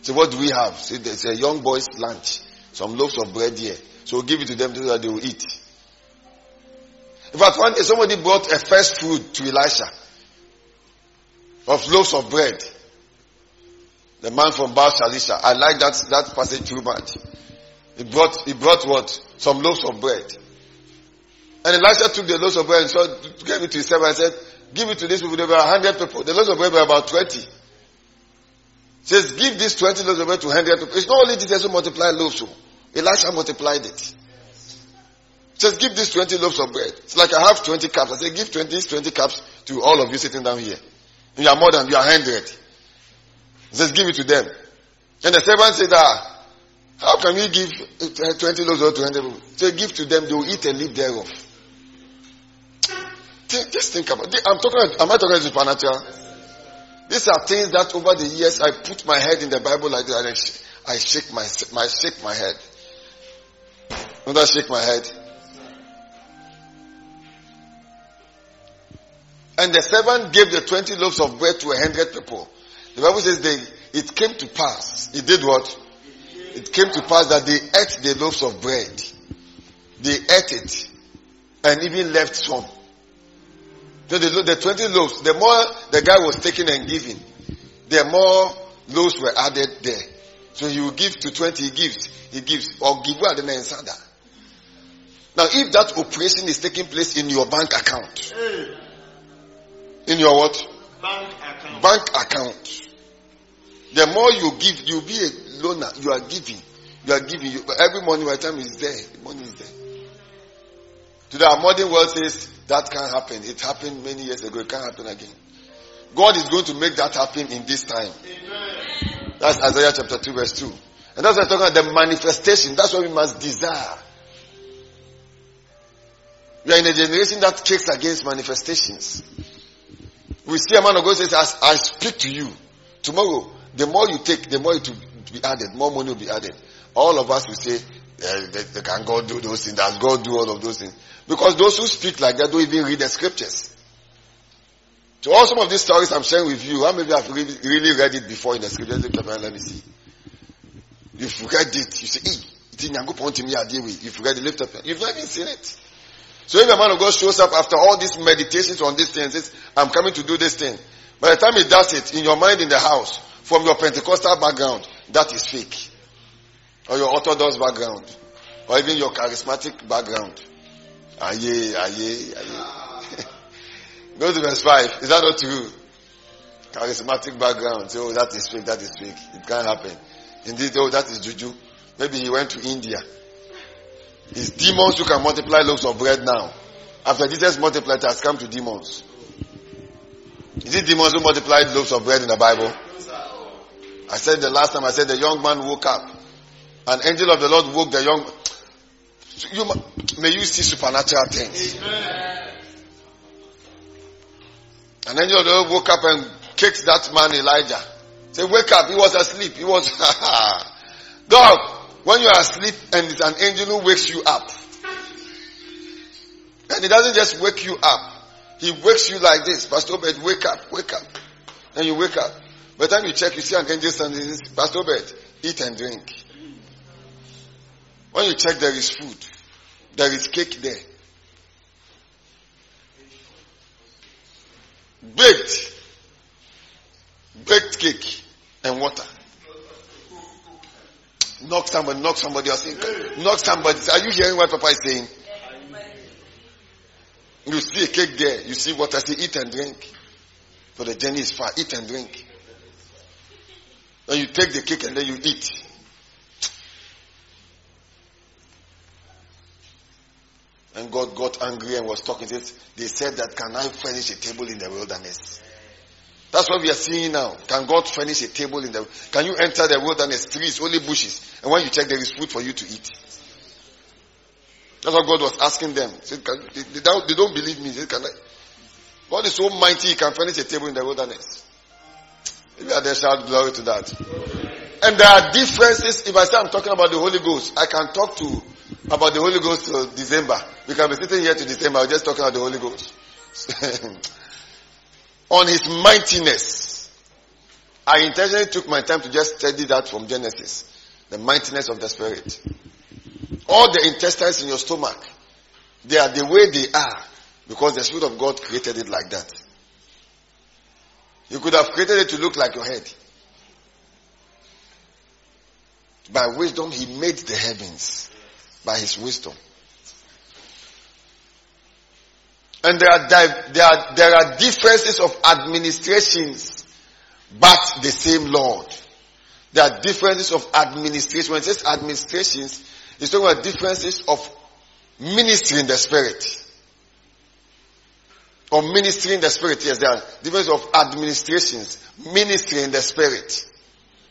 So what do we have? See, there's a young boy's lunch. Some loaves of bread here. So we'll give it to them so that they will eat. In fact, one day somebody brought a first food to Elisha of loaves of bread. The man from Baal Shalisha. I like that, that passage too much. He brought, he brought what? Some loaves of bread. And Elisha took the loaves of bread and so gave it to his servant and said, give it to these people. There were 100 people. The loaves of bread were about 20 says, give this 20 loaves of bread to 100 people. It's not only Jesus who multiplied loaves. So Elisha multiplied it. says, give this 20 loaves of bread. It's like I have 20 cups. I say, give 20, 20 cups to all of you sitting down here. You are more than, you are 100. He says, give it to them. And the servant said, ah, how can we give 20 loaves of 200 people? Say, give to them, they will eat and live thereof. Just think about. I'm talking, am I talking about supernatural? These are things that over the years I put my head in the Bible like that and I shake my, my shake my head. Don't I shake my head? And the servant gave the 20 loaves of bread to a hundred people. The Bible says they, it came to pass. It did what? It came to pass that they ate the loaves of bread. They ate it and even left some. So the, the 20 loaves, the more the guy was taking and giving, the more loaves were added there. So he will give to 20, he gives, he gives, or give the ansada. Now if that operation is taking place in your bank account, in your what? Bank account. Bank account. The more you give, you'll be a loaner. You are giving. You are giving. You, every morning, my time is there. The money is there. Today, our modern world says that can't happen. It happened many years ago. It can't happen again. God is going to make that happen in this time. Amen. That's Isaiah chapter 2 verse 2. And that's what I'm talking about the manifestation. That's what we must desire. We are in a generation that kicks against manifestations. We see a man of God says, As I speak to you, tomorrow, the more you take, the more it will be added, more money will be added. All of us will say, they, they can God do those things? Does God do all of those things? Because those who speak like that don't even read the scriptures. So all some of these stories I'm sharing with you, how maybe I've really, really read it before in the scriptures? Let me see. You've read it, you say, hey, it's in Yango to me, You've read it, lift up You've not even seen it. So if a man of God shows up after all these meditations on these things, says, I'm coming to do this thing. By the time he does it, in your mind in the house, from your Pentecostal background, that is fake. Or your Orthodox background. Or even your charismatic background. Aye, aye, aye. Go to verse 5. Is that not true? Charismatic background. So, oh, that is fake, that is fake. It can't happen. Indeed, oh, that is juju. Maybe he went to India. It's demons who can multiply loaves of bread now. After Jesus multiplied, has come to demons. Is it demons who multiplied loaves of bread in the Bible? I said the last time, I said the young man woke up. An angel of the Lord woke the young. You, may you see supernatural things. An angel of the Lord woke up and kicked that man Elijah. Say, wake up. He was asleep. He was, God, when you are asleep and it's an angel who wakes you up. And he doesn't just wake you up. He wakes you like this. Pastor Obed, wake up, wake up. And you wake up. By the time you check, you see an angel standing. Pastor Obed, eat and drink. When you check, there is food. There is cake there. Baked. Baked cake and water. Knock somebody, knock somebody else. Knock somebody. Are you hearing what Papa is saying? You see a cake there. You see water. Say eat and drink. For the journey is far. Eat and drink. Then you take the cake and then you eat. And God got angry and was talking. They said that, can I furnish a table in the wilderness? That's what we are seeing now. Can God furnish a table in the, can you enter the wilderness, trees, only bushes, and when you check there is food for you to eat? That's what God was asking them. Said, can, they, they, don't, they, don't, believe me. Said, can I? God is so mighty, he can furnish a table in the wilderness. Maybe I dare shout glory to that. And there are differences. If I say I'm talking about the Holy Ghost, I can talk to about the Holy Ghost till December. We can be sitting here to December, I'm just talking about the Holy Ghost. On his mightiness. I intentionally took my time to just study that from Genesis. The mightiness of the Spirit. All the intestines in your stomach, they are the way they are because the Spirit of God created it like that. You could have created it to look like your head. By wisdom, He made the heavens by his wisdom. And there are, there are, there are differences of administrations, but the same Lord. There are differences of administration. When it says administrations, it's talking about differences of ministry in the spirit. Or ministry in the spirit. Yes, there are differences of administrations, ministry in the spirit.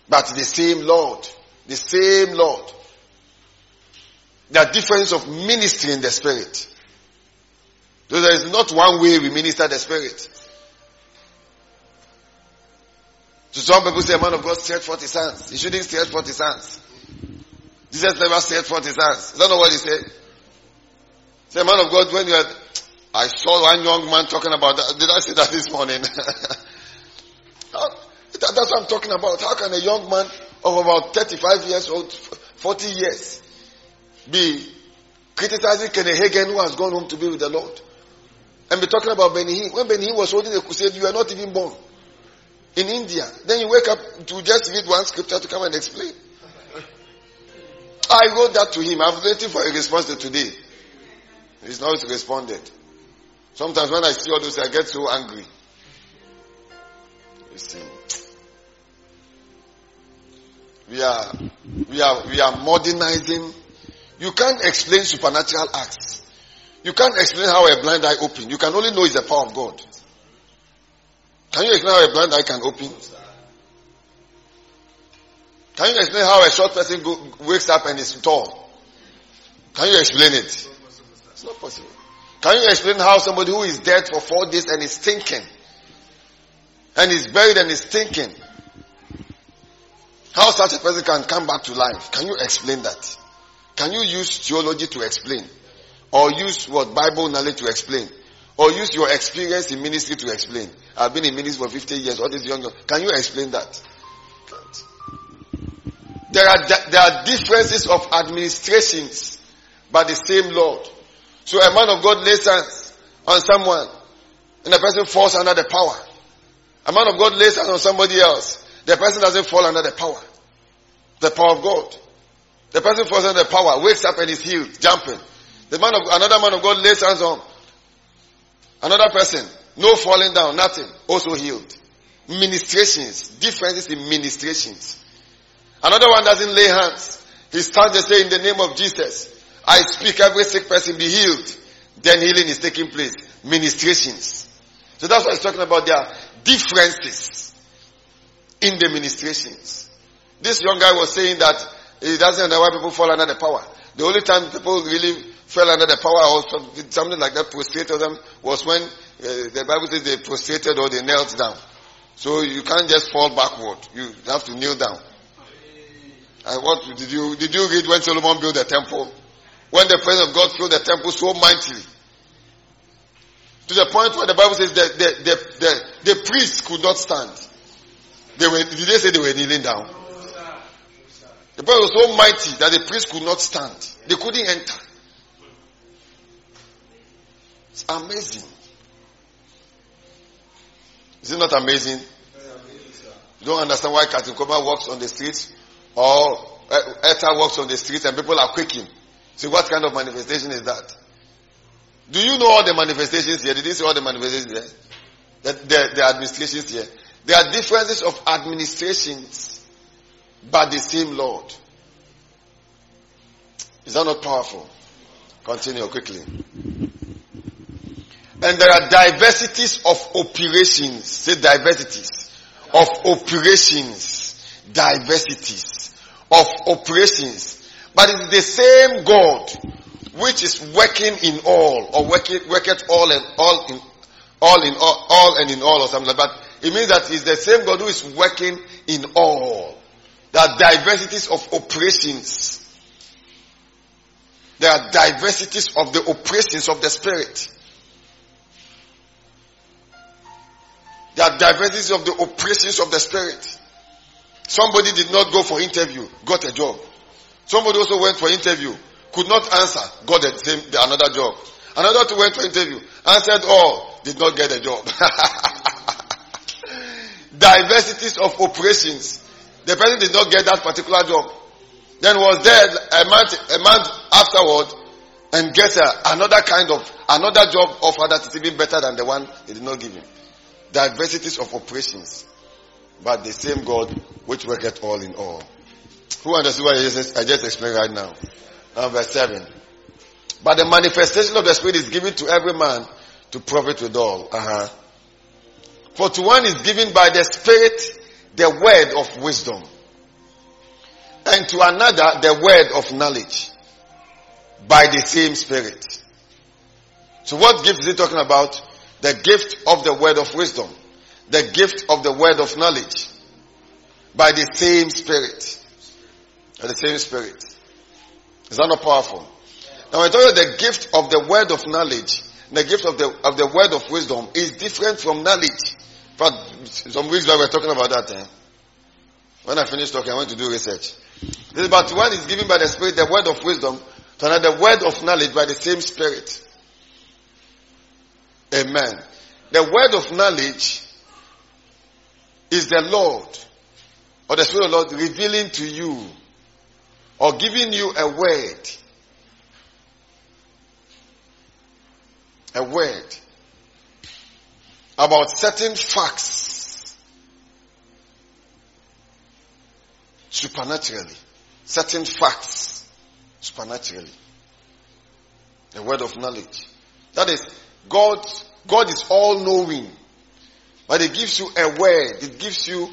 But the same Lord. The same Lord. There are differences of ministry in the spirit. So there is not one way we minister the spirit. So some people say, a man of God stretch forth his hands. He shouldn't stretch forth his hands. Jesus never stretched forth his hands. I don't know what he said. Say, man of God, when you had, I saw one young man talking about that. Did I say that this morning? That's what I'm talking about. How can a young man of about 35 years old, 40 years, be criticizing Kenneth Hagin who has gone home to be with the Lord. And be talking about Benny Hinn. When Benny Hinn was holding a crusade, you are not even born. In India. Then you wake up to just read one scripture to come and explain. I wrote that to him. I'm waiting for a response to today. He's not responded. Sometimes when I see all this, I get so angry. You see. We are, we are, we are modernizing you can't explain supernatural acts. You can't explain how a blind eye opened. You can only know it's the power of God. Can you explain how a blind eye can open? Can you explain how a short person go, wakes up and is tall? Can you explain it? It's not possible. Can you explain how somebody who is dead for four days and is thinking, and is buried and is thinking, how such a person can come back to life? Can you explain that? Can you use theology to explain? Or use what Bible knowledge to explain? Or use your experience in ministry to explain? I've been in ministry for 50 years. What is younger? Can you explain that? There are, there are differences of administrations, but the same Lord. So a man of God lays hands on someone, and the person falls under the power. A man of God lays hands on somebody else, the person doesn't fall under the power. The power of God. The person falls under the power, wakes up and is healed, jumping. The man of another man of God lays hands on another person, no falling down, nothing, also healed. Ministrations, differences in ministrations. Another one doesn't lay hands. He stands and say, in the name of Jesus, I speak every sick person be healed. Then healing is taking place. Ministrations. So that's why he's talking about their differences in the ministrations. This young guy was saying that he doesn't know why people fall under the power. The only time people really fell under the power or something like that prostrated them was when uh, the Bible says they prostrated or they knelt down. So you can't just fall backward. You have to kneel down. And what did you did you read when Solomon built the temple? When the presence of God filled the temple so mightily. To the point where the Bible says that the, the, the, the priests could not stand. They were, did they say they were kneeling down? The power was so mighty that the priest could not stand. They couldn't enter. It's amazing. Is it not amazing? You don't understand why Captain Koma walks on the streets or eh, Etta walks on the streets and people are quaking. See what kind of manifestation is that? Do you know all the manifestations here? Did you see all the manifestations here? The, the, the administrations here. There are differences of administrations, but the same Lord. Is that not powerful? Continue quickly. And there are diversities of operations. Say diversities of operations. Diversities of operations. But it's the same God which is working in all or working worketh all and all in all in all, all and in all or something like that. But it means that it's the same God who is working in all. There are diversities of operations. There are diversities of the operations of the spirit. There are diversities of the operations of the spirit. Somebody did not go for interview, got a job. Somebody also went for interview, could not answer, got the same, another job. Another two went for interview, answered all, did not get a job. Diversities of operations. The person did not get that particular job. Then was there a month, a month afterward and gets a, another kind of, another job offer that is even better than the one they did not give him. Diversities of operations. But the same God which worketh all in all. Who understood what I just, I just explained right now? Now verse 7. But the manifestation of the Spirit is given to every man to profit withal. Uh-huh. For to one is given by the Spirit the word of wisdom, and to another the word of knowledge by the same Spirit. So what gift is he talking about? The gift of the word of wisdom, the gift of the word of knowledge by the same Spirit. By the same Spirit. Is that not powerful? Now I told you the gift of the word of knowledge, the gift of the of the word of wisdom is different from knowledge. But some weeks ago we were talking about that. Eh? When I finished talking, I went to do research. This is about one is given by the Spirit the word of wisdom, to another the word of knowledge by the same Spirit. Amen. The word of knowledge is the Lord or the Spirit of the Lord revealing to you or giving you a word. A word about certain facts supernaturally. Certain facts supernaturally. A word of knowledge. That is, God, God is all knowing. But it gives you a word. It gives you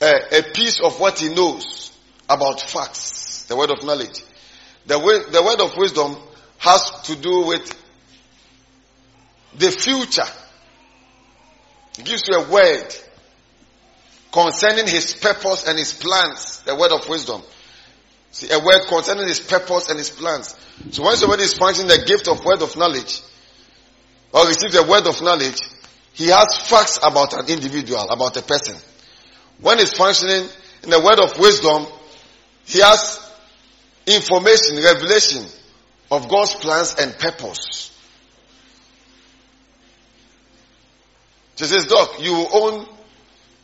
a, a piece of what he knows about facts. The word of knowledge. The, way, the word of wisdom has to do with the future. Gives you a word concerning his purpose and his plans. The word of wisdom. See, a word concerning his purpose and his plans. So when somebody is finding the gift of word of knowledge, or receives a word of knowledge, he has facts about an individual, about a person. When he's functioning in the word of wisdom, he has information, revelation of God's plans and purpose. She says, Doc, you own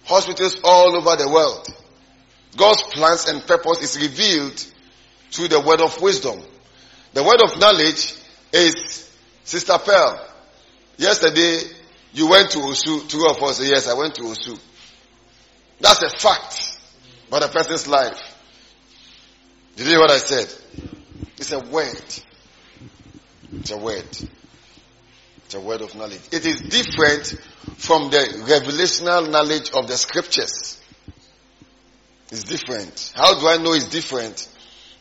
hospitals all over the world. God's plans and purpose is revealed through the word of wisdom. The word of knowledge is Sister Pearl. Yesterday, you went to Osu. Two of us yes, I went to Osu. That's a fact about a person's life. Did you hear what I said? It's a word. It's a word. The word of knowledge. It is different from the revelational knowledge of the scriptures. It's different. How do I know it's different?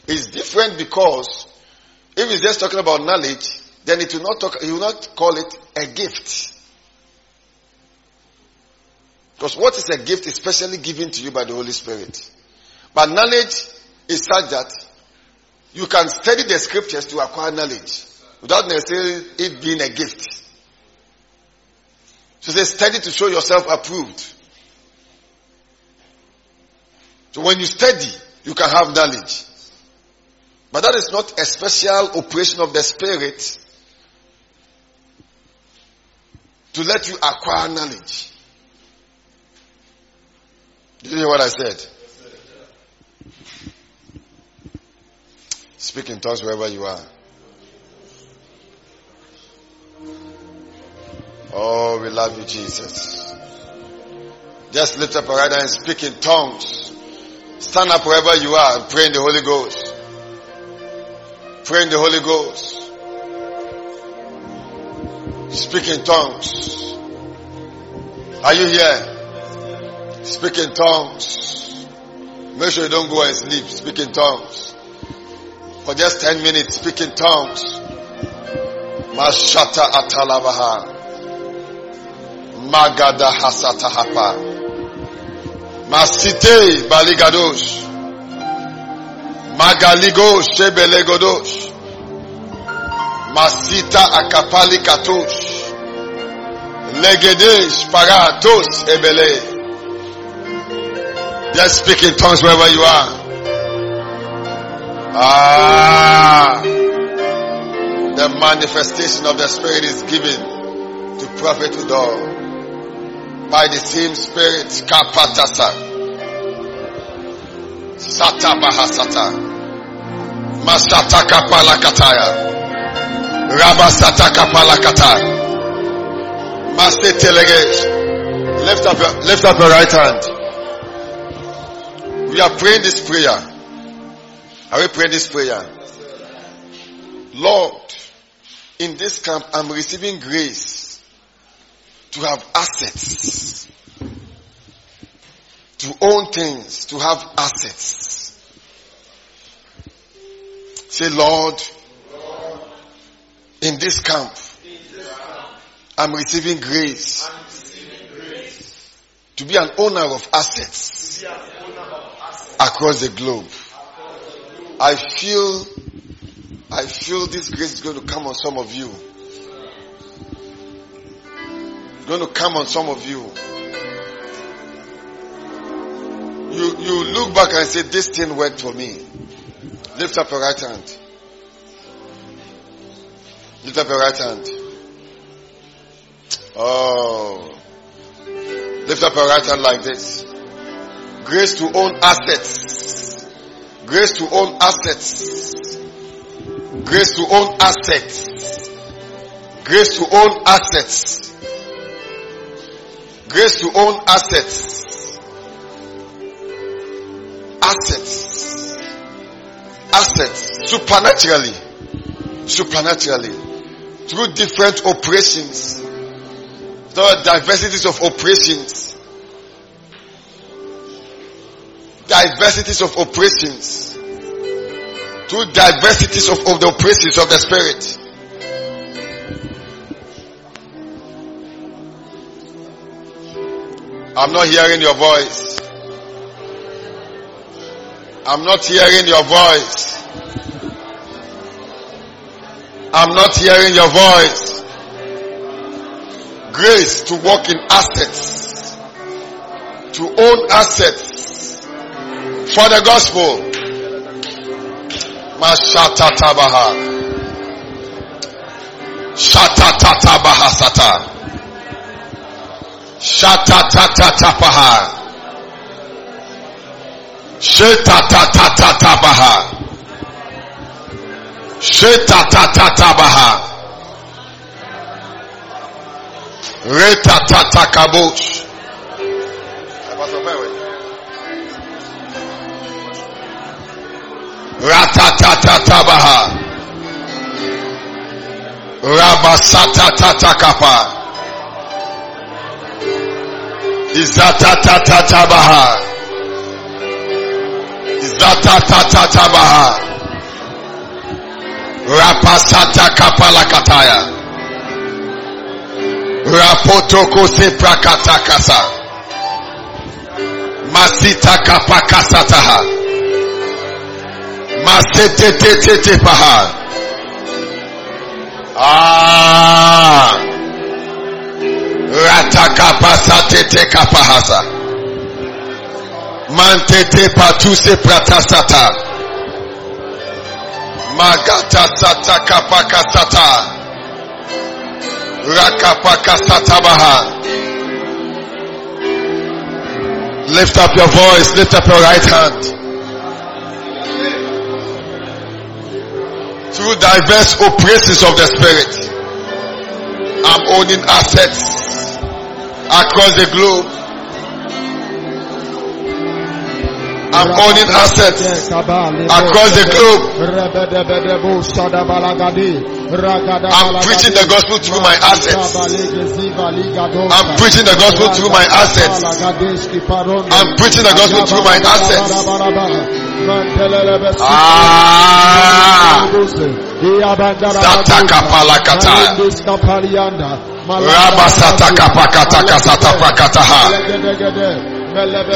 It's different because if it's just talking about knowledge, then it will not talk, he will not call it a gift. Because what is a gift is specially given to you by the Holy Spirit. But knowledge is such that you can study the scriptures to acquire knowledge without necessarily it being a gift. So say study to show yourself approved. So when you study, you can have knowledge. But that is not a special operation of the spirit to let you acquire knowledge. Did you hear what I said? Speak in tongues wherever you are. Oh, we love you, Jesus. Just lift up your right hand and speak in tongues. Stand up wherever you are and pray in the Holy Ghost. Pray in the Holy Ghost. Speak in tongues. Are you here? Speak in tongues. Make sure you don't go and sleep. Speak in tongues. For just 10 minutes, speak in tongues. Mashata atalabaha. Magada hasatahapa. Masite baligadosh. Magaligos shebelegodosh. Masita akapali katosh. Legedesh paratos ebele. Just speak in tongues wherever you are. Ah. The manifestation of the Spirit is given to profit with all. By the same Spirit, kapatasa. Sata bahasata. Masata kapalakataya. Rabasata kapalakataya. Master Telegesh. Lift up lift up your right hand. We are praying this prayer. Are we praying this prayer? Lord, in this camp, I'm receiving grace to have assets, to own things, to have assets. Say, Lord, in this camp, I'm receiving grace to be an owner of assets across the globe. I feel, I feel this grace is going to come on some of you. It's going to come on some of you. You, you look back and say, this thing worked for me. Lift up your right hand. Lift up your right hand. Oh. Lift up your right hand like this. Grace to own assets. Grace to own assets. Grace to own assets. Grace to own assets. Grace to own assets. Assets. Assets. Supernaturally. Supernaturally. Through different operations. Are diversities of operations. Diversities of operations. Through diversities of, of the operations of the Spirit. I'm not hearing your voice. I'm not hearing your voice. I'm not hearing your voice. Grace to walk in assets. To own assets. For the gospel. Mashata tabaha. Shata tata bahasata. Shata tata tapaha. Sheta tata Izata tatatabaha. Rapasata kapala kataya. Rapotoko se prakatakasa. Masita kapakasataha. Masete te te paha. Ah. Ratakapasate te te kapahasa. Mantete patuse pratasata. Magata sata kapakasata. Rakapakasata baha. Lift up your voice, lift up your right hand. Through diverse operations of the spirit, I'm owning assets across the globe. I'm owning assets across the globe. I'm preaching the gospel through my assets. I'm preaching the gospel through my assets. I'm preaching the gospel through my assets. Ah.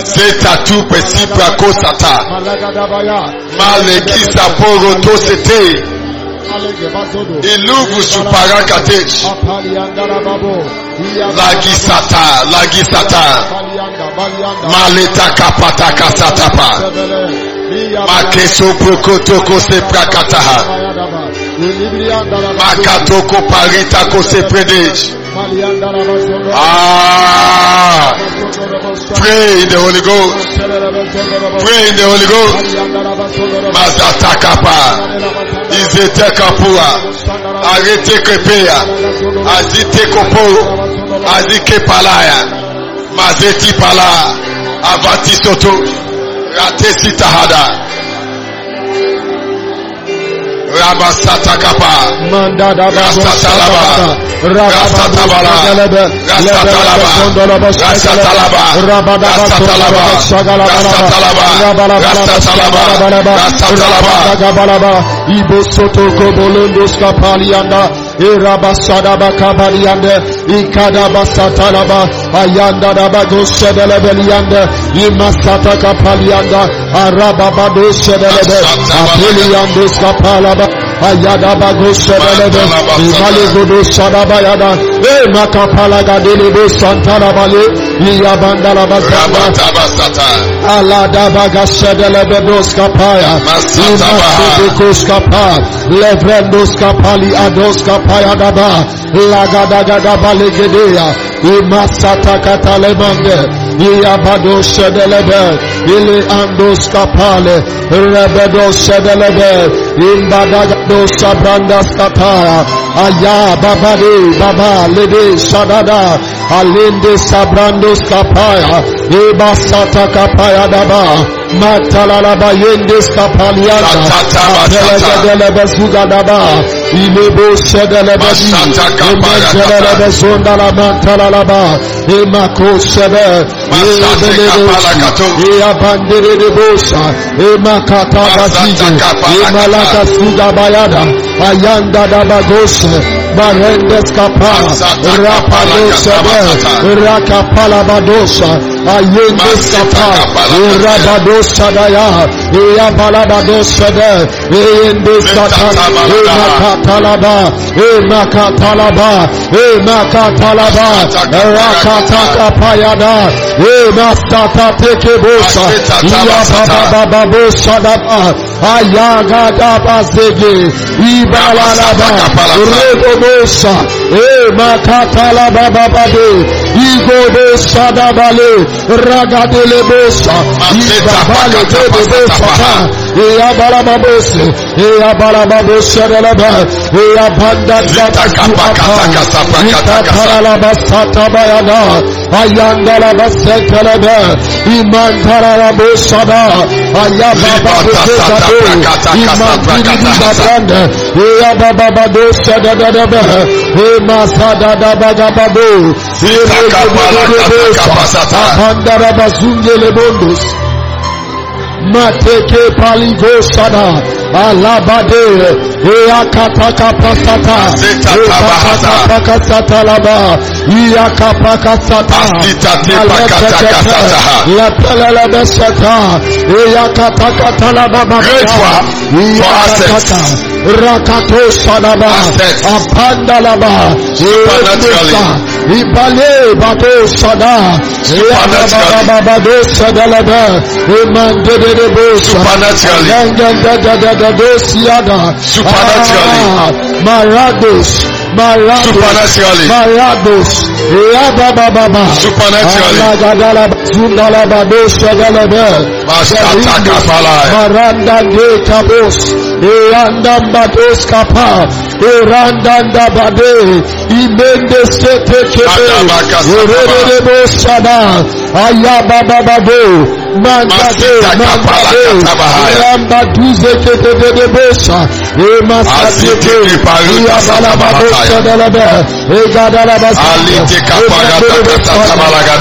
Zeta tu pesipra kosata. Malekisa poro tosete. Ilugu suparakatesh. Lagisata, lagisata. Maleta kapataka satapa. Makeso prokotoko se prakataha. Makatoko parita ko se predej. Ah. Pray in the Holy Ghost. Pray in the Holy Ghost. Mazata kapa. Izete kapua. Arete kepea. Azite kopo. Azike palaya. Mazeti pala. Avati soto. Ratesi tahada. Rabasata kapa. Rastatalaba. Rastatabala. Rastatalaba. Rastatalaba. Rastatalaba. Rastatalaba. Rastatalaba. Rastatalaba. Ibo soto kobolondo skapalianda Irabasada bakabaliande Ikada basatalaba Ayanda dabago shedelebeliande Imasata kapalianda Arababado shedelebe Apeliando skapalaba Ayada bago shedelebe Imaligodo shadabayada E makapalaga delebe santalabale Iyabandala bazaba Rabatabasata. Aladabaga shedelebe kapaya Imasibikuskapa Levrendoskapali adoskapaya daba Lagadagada legedea Imasata katalemande Iabado shedelebe Ili andoskapale Rebedo shedelebe Imbadagado sabrandaskapaya Aya babade baba lede shadada Alinde sabrandoskapaya Ibasata kapaya daba Matalalaba yendes kapalianda Apelegedelebe sugadaba Ilebo shedelebe di Imejelebe zondala mantalalaba Imako shebe Iya bandere de bosa. Imakata bazije Imalaka sugabayada Ayanda dabagoshe Marendes kapala Rapalo shebe Rakapala badosha Ayendes kapala Rabadosha daya Iya balabadosha de Ayendes kapala Imakatalaba Imakatalaba Imakatalaba Rakataka payada Imasata teke bosa Iya baba baba bosa daba Ayaga bazege Ibalalaba Rebo bosa Imakatalaba babade Igo bosa dabale Ragadele bosa Ibabale bebe bosa Sata, Iya Balababose, Iya Balababose, Iya Banda Sata, Ika Paralabasata Bayada, Ayandala Basetelebe, Iman Paralabosada, Ayababa Bosado, Iman Piribabanda, Iya Baba Dosa Dadaba, Ima Sada. Dabagabado, Apandara Bazungele Bondos, Mateke Paligosada, Alabade, Eakataka Pasata, Eakataka Laba, Iakapakasata, Lapelele Besata, Eakataka Talaba, Iakataka, Rakato Sadaba, Apandalaba, Eakataka, Ibale Bato Sada, Eakataka Sadalaba, Emandede Supernaturally. Ah, Marados. Marados. Supernaturally. Marados. Supernaturally. Maranda de Cabos. Iranda Bados Kapa. Iranda Dabade. Imende Sete Kebe. Urede Sada. Ayabababo. Mandade. Mandade. Iramba Duze Kete de Bosa. Emasateke. Iyabalababo Sadalabe. Egadalabasa. Alite kapagata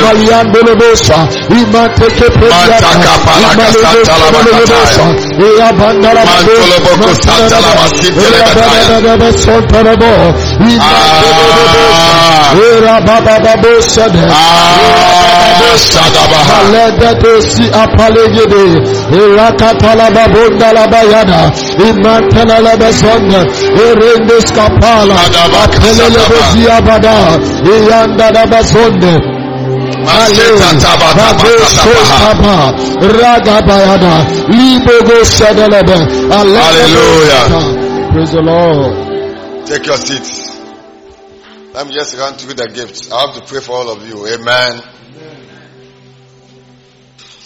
Maliandolobosa, Imateke Mantaka palaka santala makataya. Mantoloboko santala masitele Ah. Aledetosi apalegede, irakatala babonda la bayada, imantana la besonda, erendes kapala, Adabaka apelele Sadaba. bozia bada, iyanda da besonde, Maseta tabata bakatabaha. Ragabayada, Libogo Hallelujah. Praise the Lord. Take your seats. Let me just run through the gifts. I have to pray for all of you. Amen.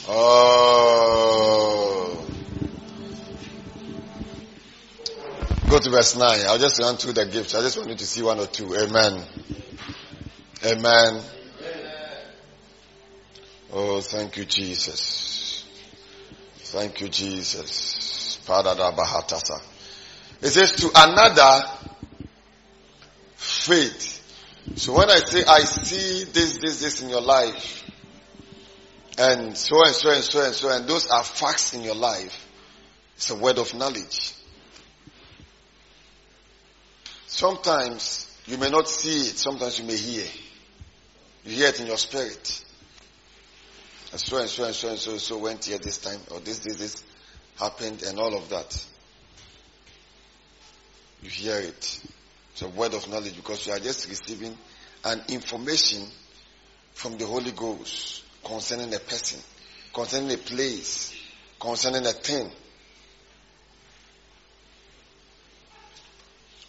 Oh. Go to verse 9. I'll just run through the gifts. I just want you to see one or two. Amen. Amen. Oh, thank you, Jesus. Thank you, Jesus. It says to another faith. So when I say I see this, this, this in your life, and so and so and so and so, and those are facts in your life, it's a word of knowledge. Sometimes you may not see it, sometimes you may hear. You hear it in your spirit. And so and so and so and so and so went here this time, or this, this, this happened, and all of that. You hear it. It's a word of knowledge because you are just receiving an information from the Holy Ghost concerning a person, concerning a place, concerning a thing.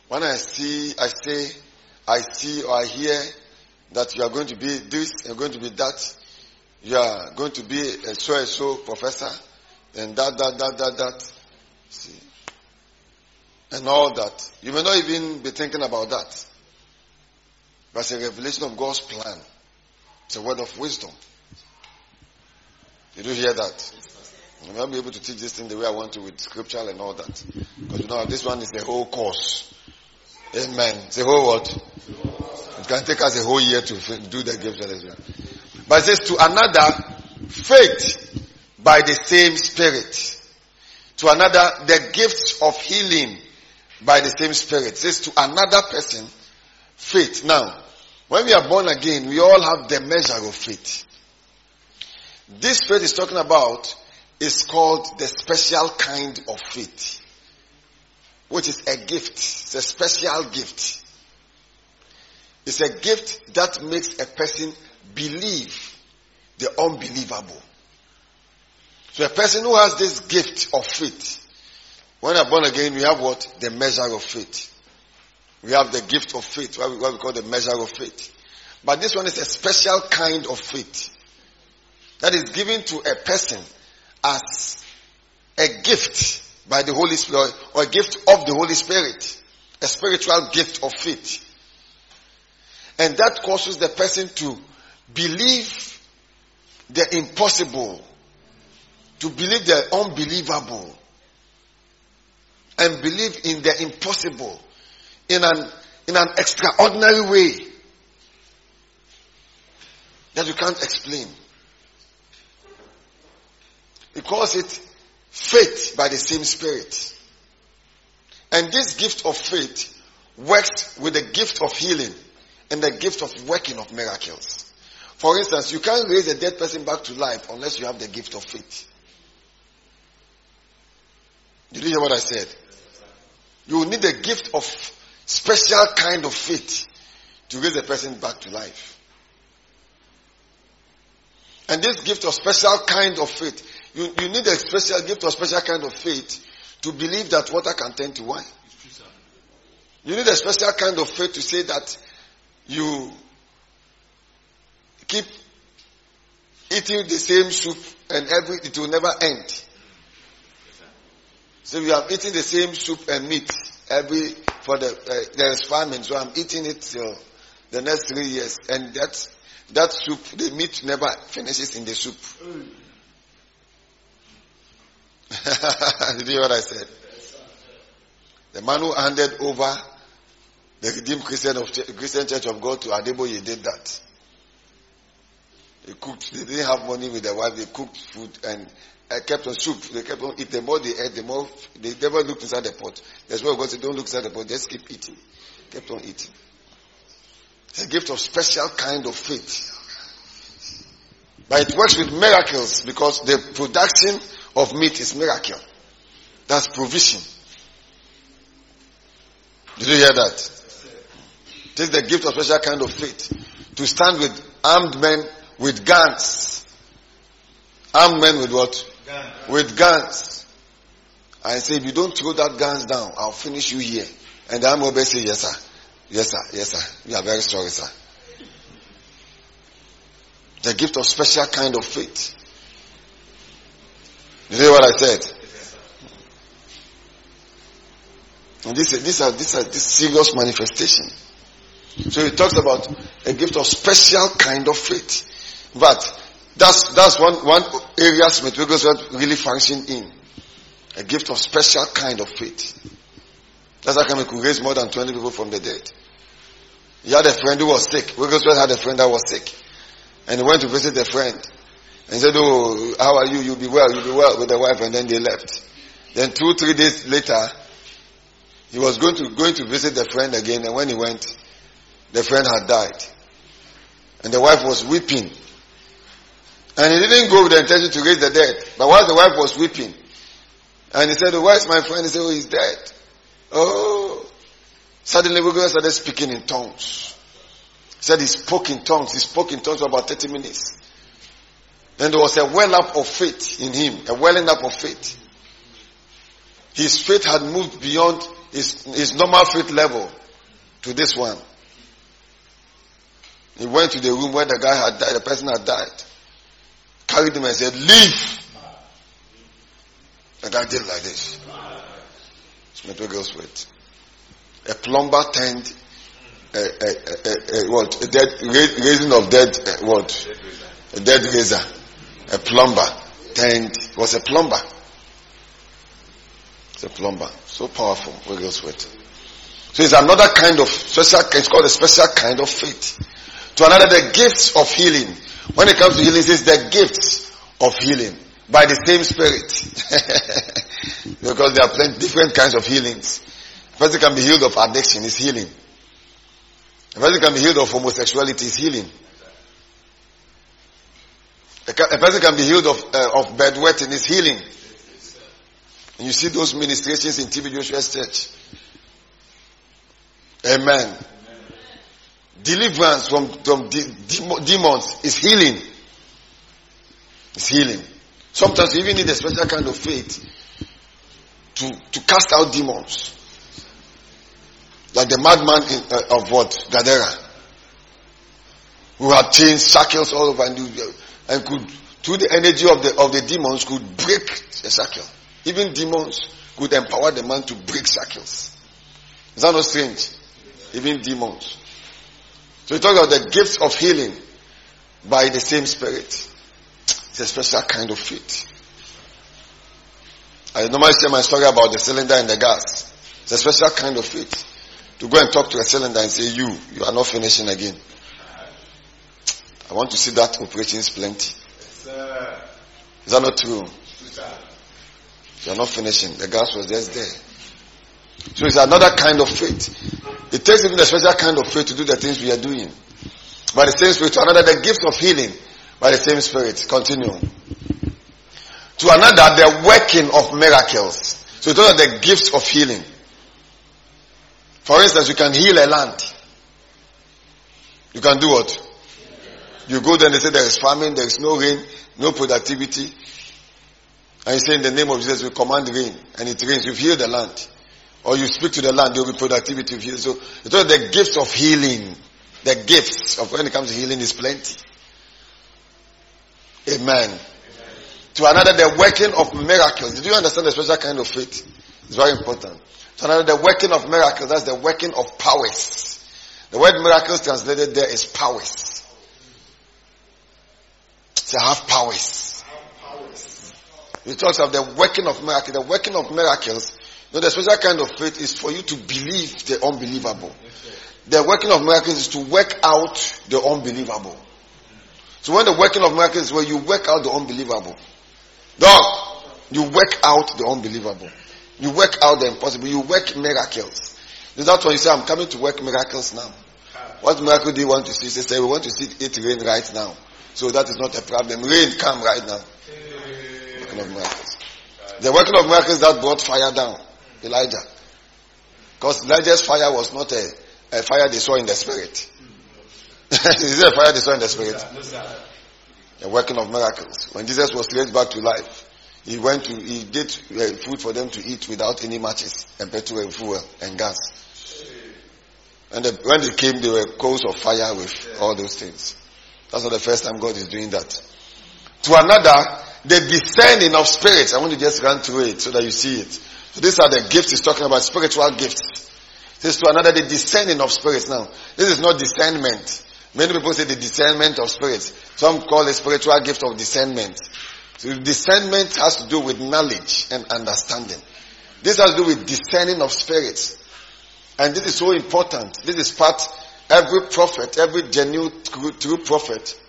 When I see, I say, I see or I hear that you are going to be this, you're going to be that, you are going to be a so and so professor, and that, that, that, that, that. See. And all that. You may not even be thinking about that. But it's a revelation of God's plan. It's a word of wisdom. Did you hear that? I may not be able to teach this thing the way I want to with scripture and all that. Because you know, this one is the whole course. Amen. It's the whole what? It can take us a whole year to do the gifts. and everything. But it says to another, faith by the same spirit. To another, the gifts of healing by the same spirit. It says to another person, faith. Now, when we are born again, we all have the measure of faith. This faith is talking about is called the special kind of faith, which is a gift. It's a special gift. It's a gift that makes a person believe the unbelievable. So a person who has this gift of faith, when you're born again, we have what? The measure of faith. We have the gift of faith, what we call the measure of faith. But this one is a special kind of faith that is given to a person as a gift by the Holy Spirit or a gift of the Holy Spirit. A spiritual gift of faith. And that causes the person to believe the impossible, to believe the unbelievable, and believe in the impossible in an, in an extraordinary way that you can't explain. He calls it faith by the same spirit. And this gift of faith works with the gift of healing and the gift of working of miracles. For instance, you can't raise a dead person back to life unless you have the gift of faith. Did you hear what I said? You need a gift of special kind of faith to raise a person back to life. And this gift of special kind of faith, you, you need a special gift of special kind of faith to believe that water can turn to wine. You need a special kind of faith to say that you keep eating the same soup and every it will never end. So you are eating the same soup and meat every for the uh, there is famine, so I'm eating it till the next three years, and that that soup, the meat never finishes in the soup. Did you hear what I said? The man who handed over the Redeemed Christian of Christian Church of God to Adeboye did that. They cooked. They didn't have money with their wife. They cooked food and uh, kept on soup. They kept on eating. The more they ate, the more they never looked inside the pot. That's why God said, "Don't look inside the pot. Just keep eating." Kept on eating. It's a gift of special kind of faith. But it works with miracles because the production of meat is miracle. That's provision. Did you hear that? Take the gift of special kind of faith to stand with armed men with guns. Armed men with what? Gun. With guns. I say, if you don't throw that guns down, I'll finish you here. And the armed robber say, yes sir. Yes sir. Yes sir. You are very sorry sir. The gift of special kind of faith. You hear what I said? And this, these are, these are, this serious manifestation. So he talks about a gift of special kind of faith. But that's, that's one, one area Smith Wigglesworth really functioned in. A gift of special kind of faith. That's how come he could raise more than 20 people from the dead. He had a friend who was sick. Wigglesworth had a friend that was sick. And he went to visit the friend. And said, oh, how are you? You'll be well. You'll be well with the wife. And then they left. Then two, three days later, he was going to, going to visit the friend again. And when he went, the friend had died. And the wife was weeping. And he didn't go with the intention to raise the dead. But while the wife was weeping, and he said, oh, where's my friend? He said, oh, he's dead. Oh. Suddenly we started speaking in tongues. He said he spoke in tongues. He spoke in tongues for about 30 minutes. Then there was a well up of faith in him, a welling up of faith. His faith had moved beyond his, his normal faith level to this one. He went to the room where the guy had died, the person had died. Carried him and said, leave. The guy did like this. Smith Wigglesworth. A plumber turned a, a, a, a, what? A dead, raising of dead, uh, what? A dead raiser. A plumber turned, was a plumber. It's a plumber. So powerful, Wigglesworth. So it's another kind of special, it's called a special kind of faith. To another, the gifts of healing. When it comes to healing, it says the gifts of healing by the same spirit. because there are plenty, different kinds of healings. A person can be healed of addiction, is healing. A person can be healed of homosexuality, is healing. A, person can be healed of, uh, of bedwetting, is healing. And you see those ministrations in TB Joshua's church. Amen. Deliverance from, from de- de- demons is healing. It's healing. Sometimes you even need a special kind of faith to, to cast out demons. Like the madman in, uh, of what? Gadara. Who had chains, shackles all over and, and could, through the energy of the, of the demons, could break the circle. Even demons could empower the man to break circles. Is that not strange? Even demons. So we talk about the gifts of healing by the same spirit. It's a special kind of faith. I normally say my story about the cylinder and the gas. It's a special kind of faith. To go and talk to a cylinder and say, you, you are not finishing again. I want to see that operations plenty. Is that not true? You are not finishing. The gas was just there. So it's another kind of faith. It takes even a special kind of faith to do the things we are doing. By the same spirit, to another, the gift of healing. By the same spirit. Continue. To another, the working of miracles. So those are the gifts of healing. For instance, you can heal a land. You can do what? You go there and they say there is famine, there is no rain, no productivity. And you say in the name of Jesus, we command rain, and it rains. You've healed the land. Or you speak to the land, there will be productivity. So it's all the gifts of healing. The gifts of when it comes to healing is plenty. Amen. Amen. To another, the working of miracles. Did you understand the special kind of faith? It's very important. To another, the working of miracles. That's the working of powers. The word miracles translated there is powers. To have powers. It talks of the working of miracles. The working of miracles, you know, the special kind of faith is for you to believe the unbelievable. The working of miracles is to work out the unbelievable. So when the working of miracles is where you work out the unbelievable. Dog, you work out the unbelievable. You work out the impossible. You work miracles. That's why you say, I'm coming to work miracles now. What miracle do you want to see? They say, we want to see it rain right now. So that is not a problem. Rain come right now. Working of miracles. The working of miracles that brought fire down. Elijah. Because Elijah's fire was not a, a fire they saw in the spirit. is it a fire they saw in the spirit? The working of miracles. When Jesus was raised back to life, he went to, he did uh, food for them to eat without any matches and petrol and fuel and gas. And the, when they came, they were coals of fire with all those things. That's not the first time God is doing that. To another, the discerning of spirits. I want to just run through it so that you see it. So these are the gifts he's talking about, spiritual gifts. This to another, the discerning of spirits. Now, this is not discernment. Many people say the discernment of spirits. Some call it spiritual gift of discernment. So discernment has to do with knowledge and understanding. This has to do with discerning of spirits. And this is so important. This is part, every prophet, every genuine true, true prophet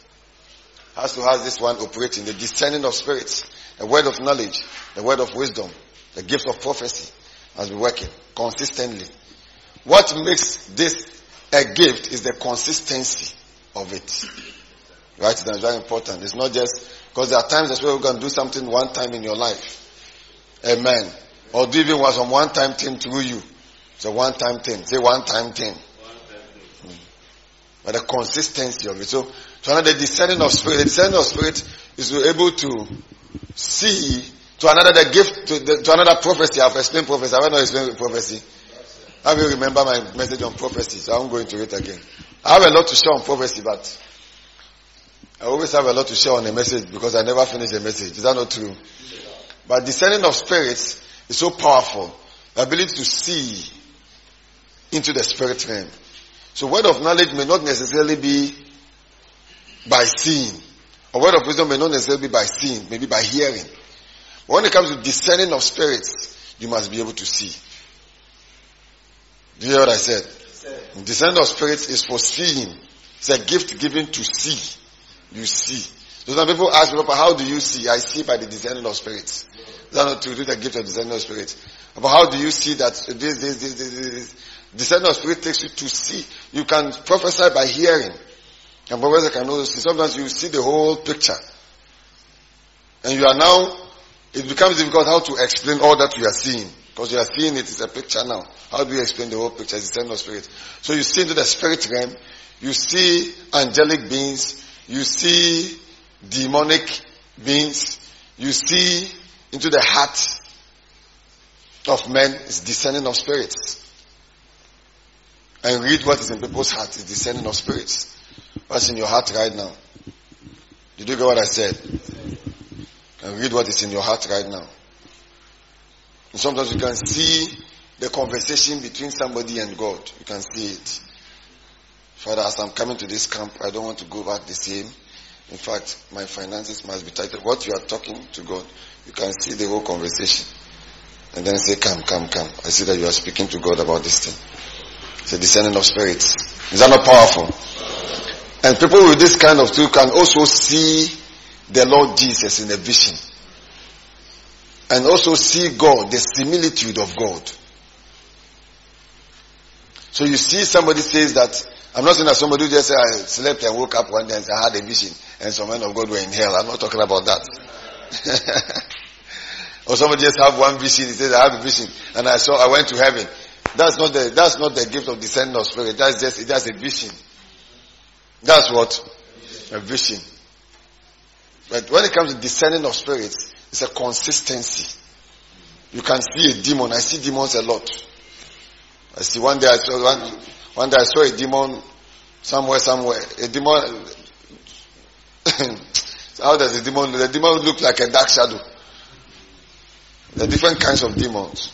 has to have this one operating, the discerning of spirits, the word of knowledge, the word of wisdom, the gift of prophecy has been working consistently. What makes this a gift is the consistency of it. Right? That's very important. It's not just, because there are times as you can do something one time in your life. Amen. Or even was on one time thing through you. It's a one time thing. Say one time thing. But the consistency of it. So, to another discerning of spirit, the discerning of spirit is able to see to another the gift to, the, to another prophecy. I've explained prophecy. I have not explained prophecy. Will you remember my message on prophecy? So I'm going to it again. I have a lot to share on prophecy, but I always have a lot to share on a message because I never finish a message. Is that not true? But discerning of spirits is so powerful. The ability to see into the spirit realm. So word of knowledge may not necessarily be by seeing. A word of wisdom may not necessarily be by seeing, maybe by hearing. But when it comes to discerning of spirits, you must be able to see. Do you hear what I said? Discerning of spirits is for seeing. It's a gift given to see. You see. So some people ask me, how do you see? I see by the discerning of spirits. Is that not to do the gift of discerning of spirits? But how do you see that this, this, this, this, this? Discerning of spirit takes you to see. You can prophesy by hearing. And prophesy can also see. Sometimes you see the whole picture. And you are now, it becomes difficult how to explain all that you are seeing. Because you are seeing it is a picture now. How do you explain the whole picture? It's the of spirit. So you see into the spirit realm, you see angelic beings, you see demonic beings, you see into the heart of men, it's discerning of spirits. And read what is in people's heart, it's discerning of spirits. What's in your heart right now? Did you get what I said? And read what is in your heart right now. And sometimes you can see the conversation between somebody and God. You can see it. Father, as I'm coming to this camp, I don't want to go back the same. In fact, my finances must be tighter. What you are talking to God, you can see the whole conversation. And then say, come, come, come. I see that you are speaking to God about this thing. It's a discerning of spirits. Is that not powerful? And people with this kind of tool can also see the Lord Jesus in a vision. And also see God, the similitude of God. So you see somebody says that, I'm not saying that somebody just said I slept and woke up one day and I had a vision and some men of God were in hell. I'm not talking about that. or somebody just have one vision, he says I have a vision and I saw, I went to heaven. That's not the, that's not the gift of discerning of spirit. That's just, that's a vision. That's what? A vision. But when it comes to discerning of spirits, it's a consistency. You can see a demon. I see demons a lot. I see one day I saw one, one day I saw a demon somewhere, somewhere. A demon. how does the demon? The demon look like a dark shadow. There are different kinds of demons.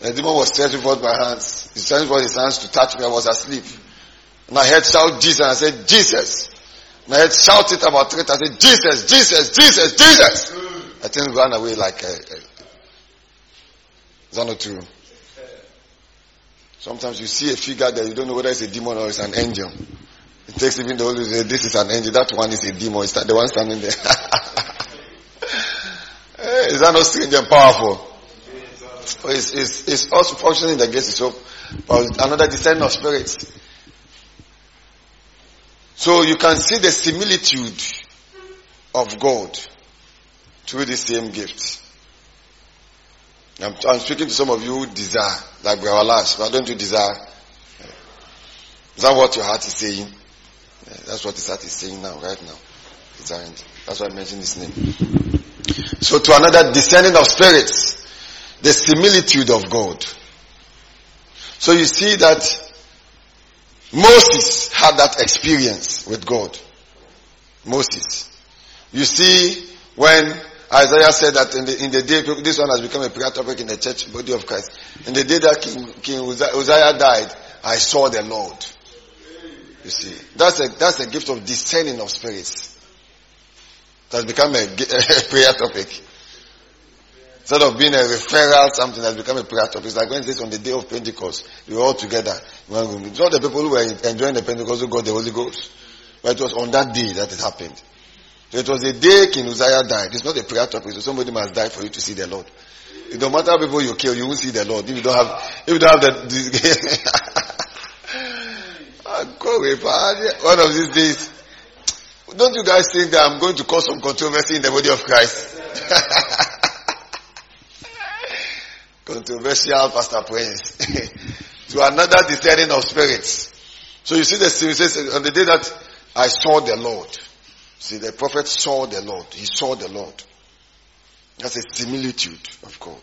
The demon was stretching forth my hands. He stretched forth his hands to touch me. I was asleep. And I heard shout Jesus. I said, Jesus. And I heard shout it about times. I said, Jesus, Jesus, Jesus, Jesus. I think ran away like a, a is that not true? Sometimes you see a figure that you don't know whether it's a demon or it's an angel. It takes even the Holy Spirit, this is an angel, that one is a demon, it's the one standing there. is that not strange and powerful? It's, it's, it's also functioning in the of but um, another descent of spirits. So you can see the similitude of God through the same gift. I'm, I'm, speaking to some of you who desire, like Brother Lash, but don't you desire? Is that what your heart is saying? Yeah, that's what his heart is saying now, right now. Desiring. That's why I mentioned his name. So to another discerning of spirits, the similitude of God. So you see that Moses had that experience with God. Moses. You see when Isaiah said that in the, in the day, this one has become a prayer topic in the church body of Christ. In the day that King, King Uzziah died, I saw the Lord. You see, that's a, that's a gift of discerning of spirits. It has become a, a prayer topic. Instead of being a referral, something has become a prayer topic. It's like when it says on the day of Pentecost, we were all together. It's not the people who were enjoying the Pentecost who got the Holy Ghost. But it was on that day that it happened. So it was the day King Uzziah died. It's not a prayer topic, so somebody must die for you to see the Lord. It don't matter how people you kill, you won't see the Lord. If you don't have, if you don't have the, ah, one of these days, don't you guys think that I'm going to cause some controversy in the body of Christ? Controversial Pastor Prince. to another discerning of spirits. So you see the says on the day that I saw the Lord. See, the prophet saw the Lord. He saw the Lord. That's a similitude of God.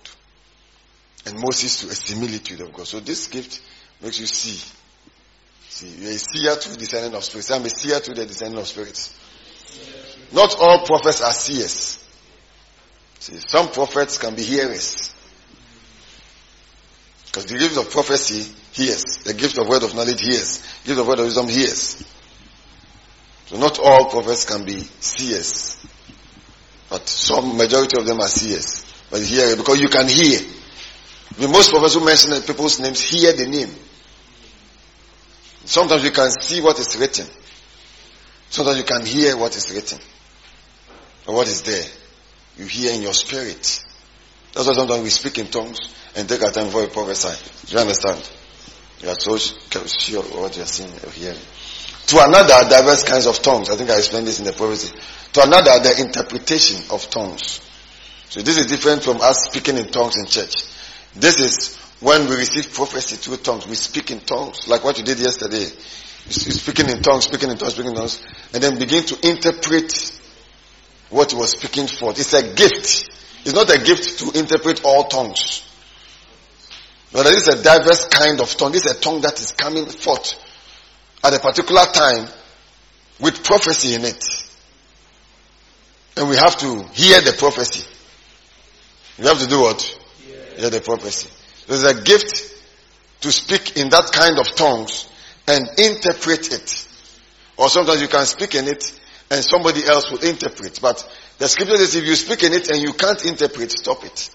And Moses to a similitude of God. So this gift makes you see. See, you're a seer through the discerning of spirits. I'm a seer through the discerning of spirits. Not all prophets are seers. See, some prophets can be hearers. Because the gift of prophecy hears. The gift of word of knowledge hears. The gift of word of wisdom hears. So not all prophets can be seers. But some majority of them are seers. But hear because you can hear. The most prophets who mention people's names hear the name. Sometimes you can see what is written. Sometimes you can hear what is written. Or what is there. You hear in your spirit. That's why sometimes we speak in tongues and take our time before we prophesy. Do you understand? You are so sure of what you are seeing or hearing. To another, diverse kinds of tongues. I think I explained this in the prophecy. To another, the interpretation of tongues. So this is different from us speaking in tongues in church. This is when we receive prophecy through tongues. We speak in tongues, like what you did yesterday. You speaking in tongues, speaking in tongues, speaking in tongues, and then begin to interpret what were speaking for. It's a gift. It's not a gift to interpret all tongues. But this is a diverse kind of tongue. This is a tongue that is coming forth at a particular time with prophecy in it. And we have to hear the prophecy. We have to do what? Yeah, the prophecy. There's a gift to speak in that kind of tongues and interpret it. Or sometimes you can speak in it and somebody else will interpret. But the scripture says if you speak in it and you can't interpret, stop it.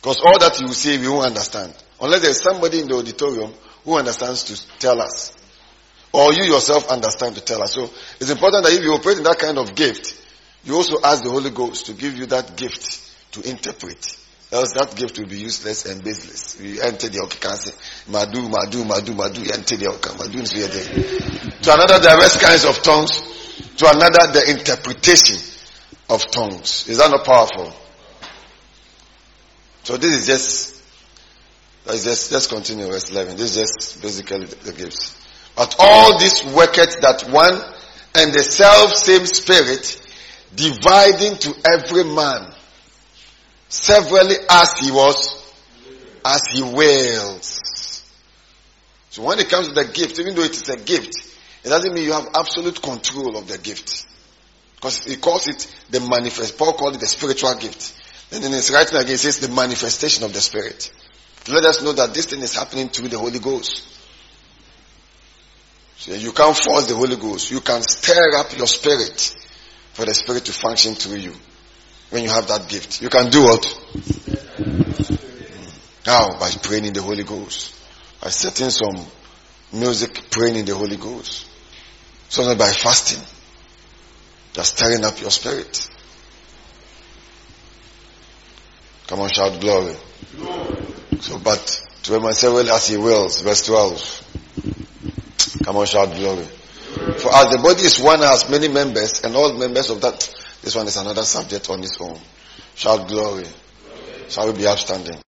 Because all that you say, we won't understand. Unless there's somebody in the auditorium who understands to tell us. Or you yourself understand to tell us. So it's important that if you operate in that kind of gift, you also ask the Holy Ghost to give you that gift to interpret. Else that gift will be useless and baseless. You enter the say, Madu, Madu, Madu, Madu, enter the okay, Madu To another, diverse kinds of tongues. To another, the interpretation of tongues. Is that not powerful? So this is just, let's just, just continue verse 11. This is just basically the, the gifts. But all this worketh that one and the self same spirit dividing to every man severally as he was, as he wills. So when it comes to the gift, even though it is a gift, it doesn't mean you have absolute control of the gift. Because he calls it the manifest, Paul called it the spiritual gift. And in his writing again, he says the manifestation of the Spirit. To let us know that this thing is happening through the Holy Ghost. So you can't force the Holy Ghost. You can stir up your spirit for the Spirit to function through you when you have that gift. You can do what? How? By praying in the Holy Ghost. By setting some music, praying in the Holy Ghost. Sometimes by fasting. Just stirring up your spirit. Come on, shout glory. glory. So, but to him I say, well, as he wills, verse 12. Come on, shout glory. For as the body is one has many members, and all members of that, this one is another subject on its own. Shout glory. glory. Shall we be upstanding?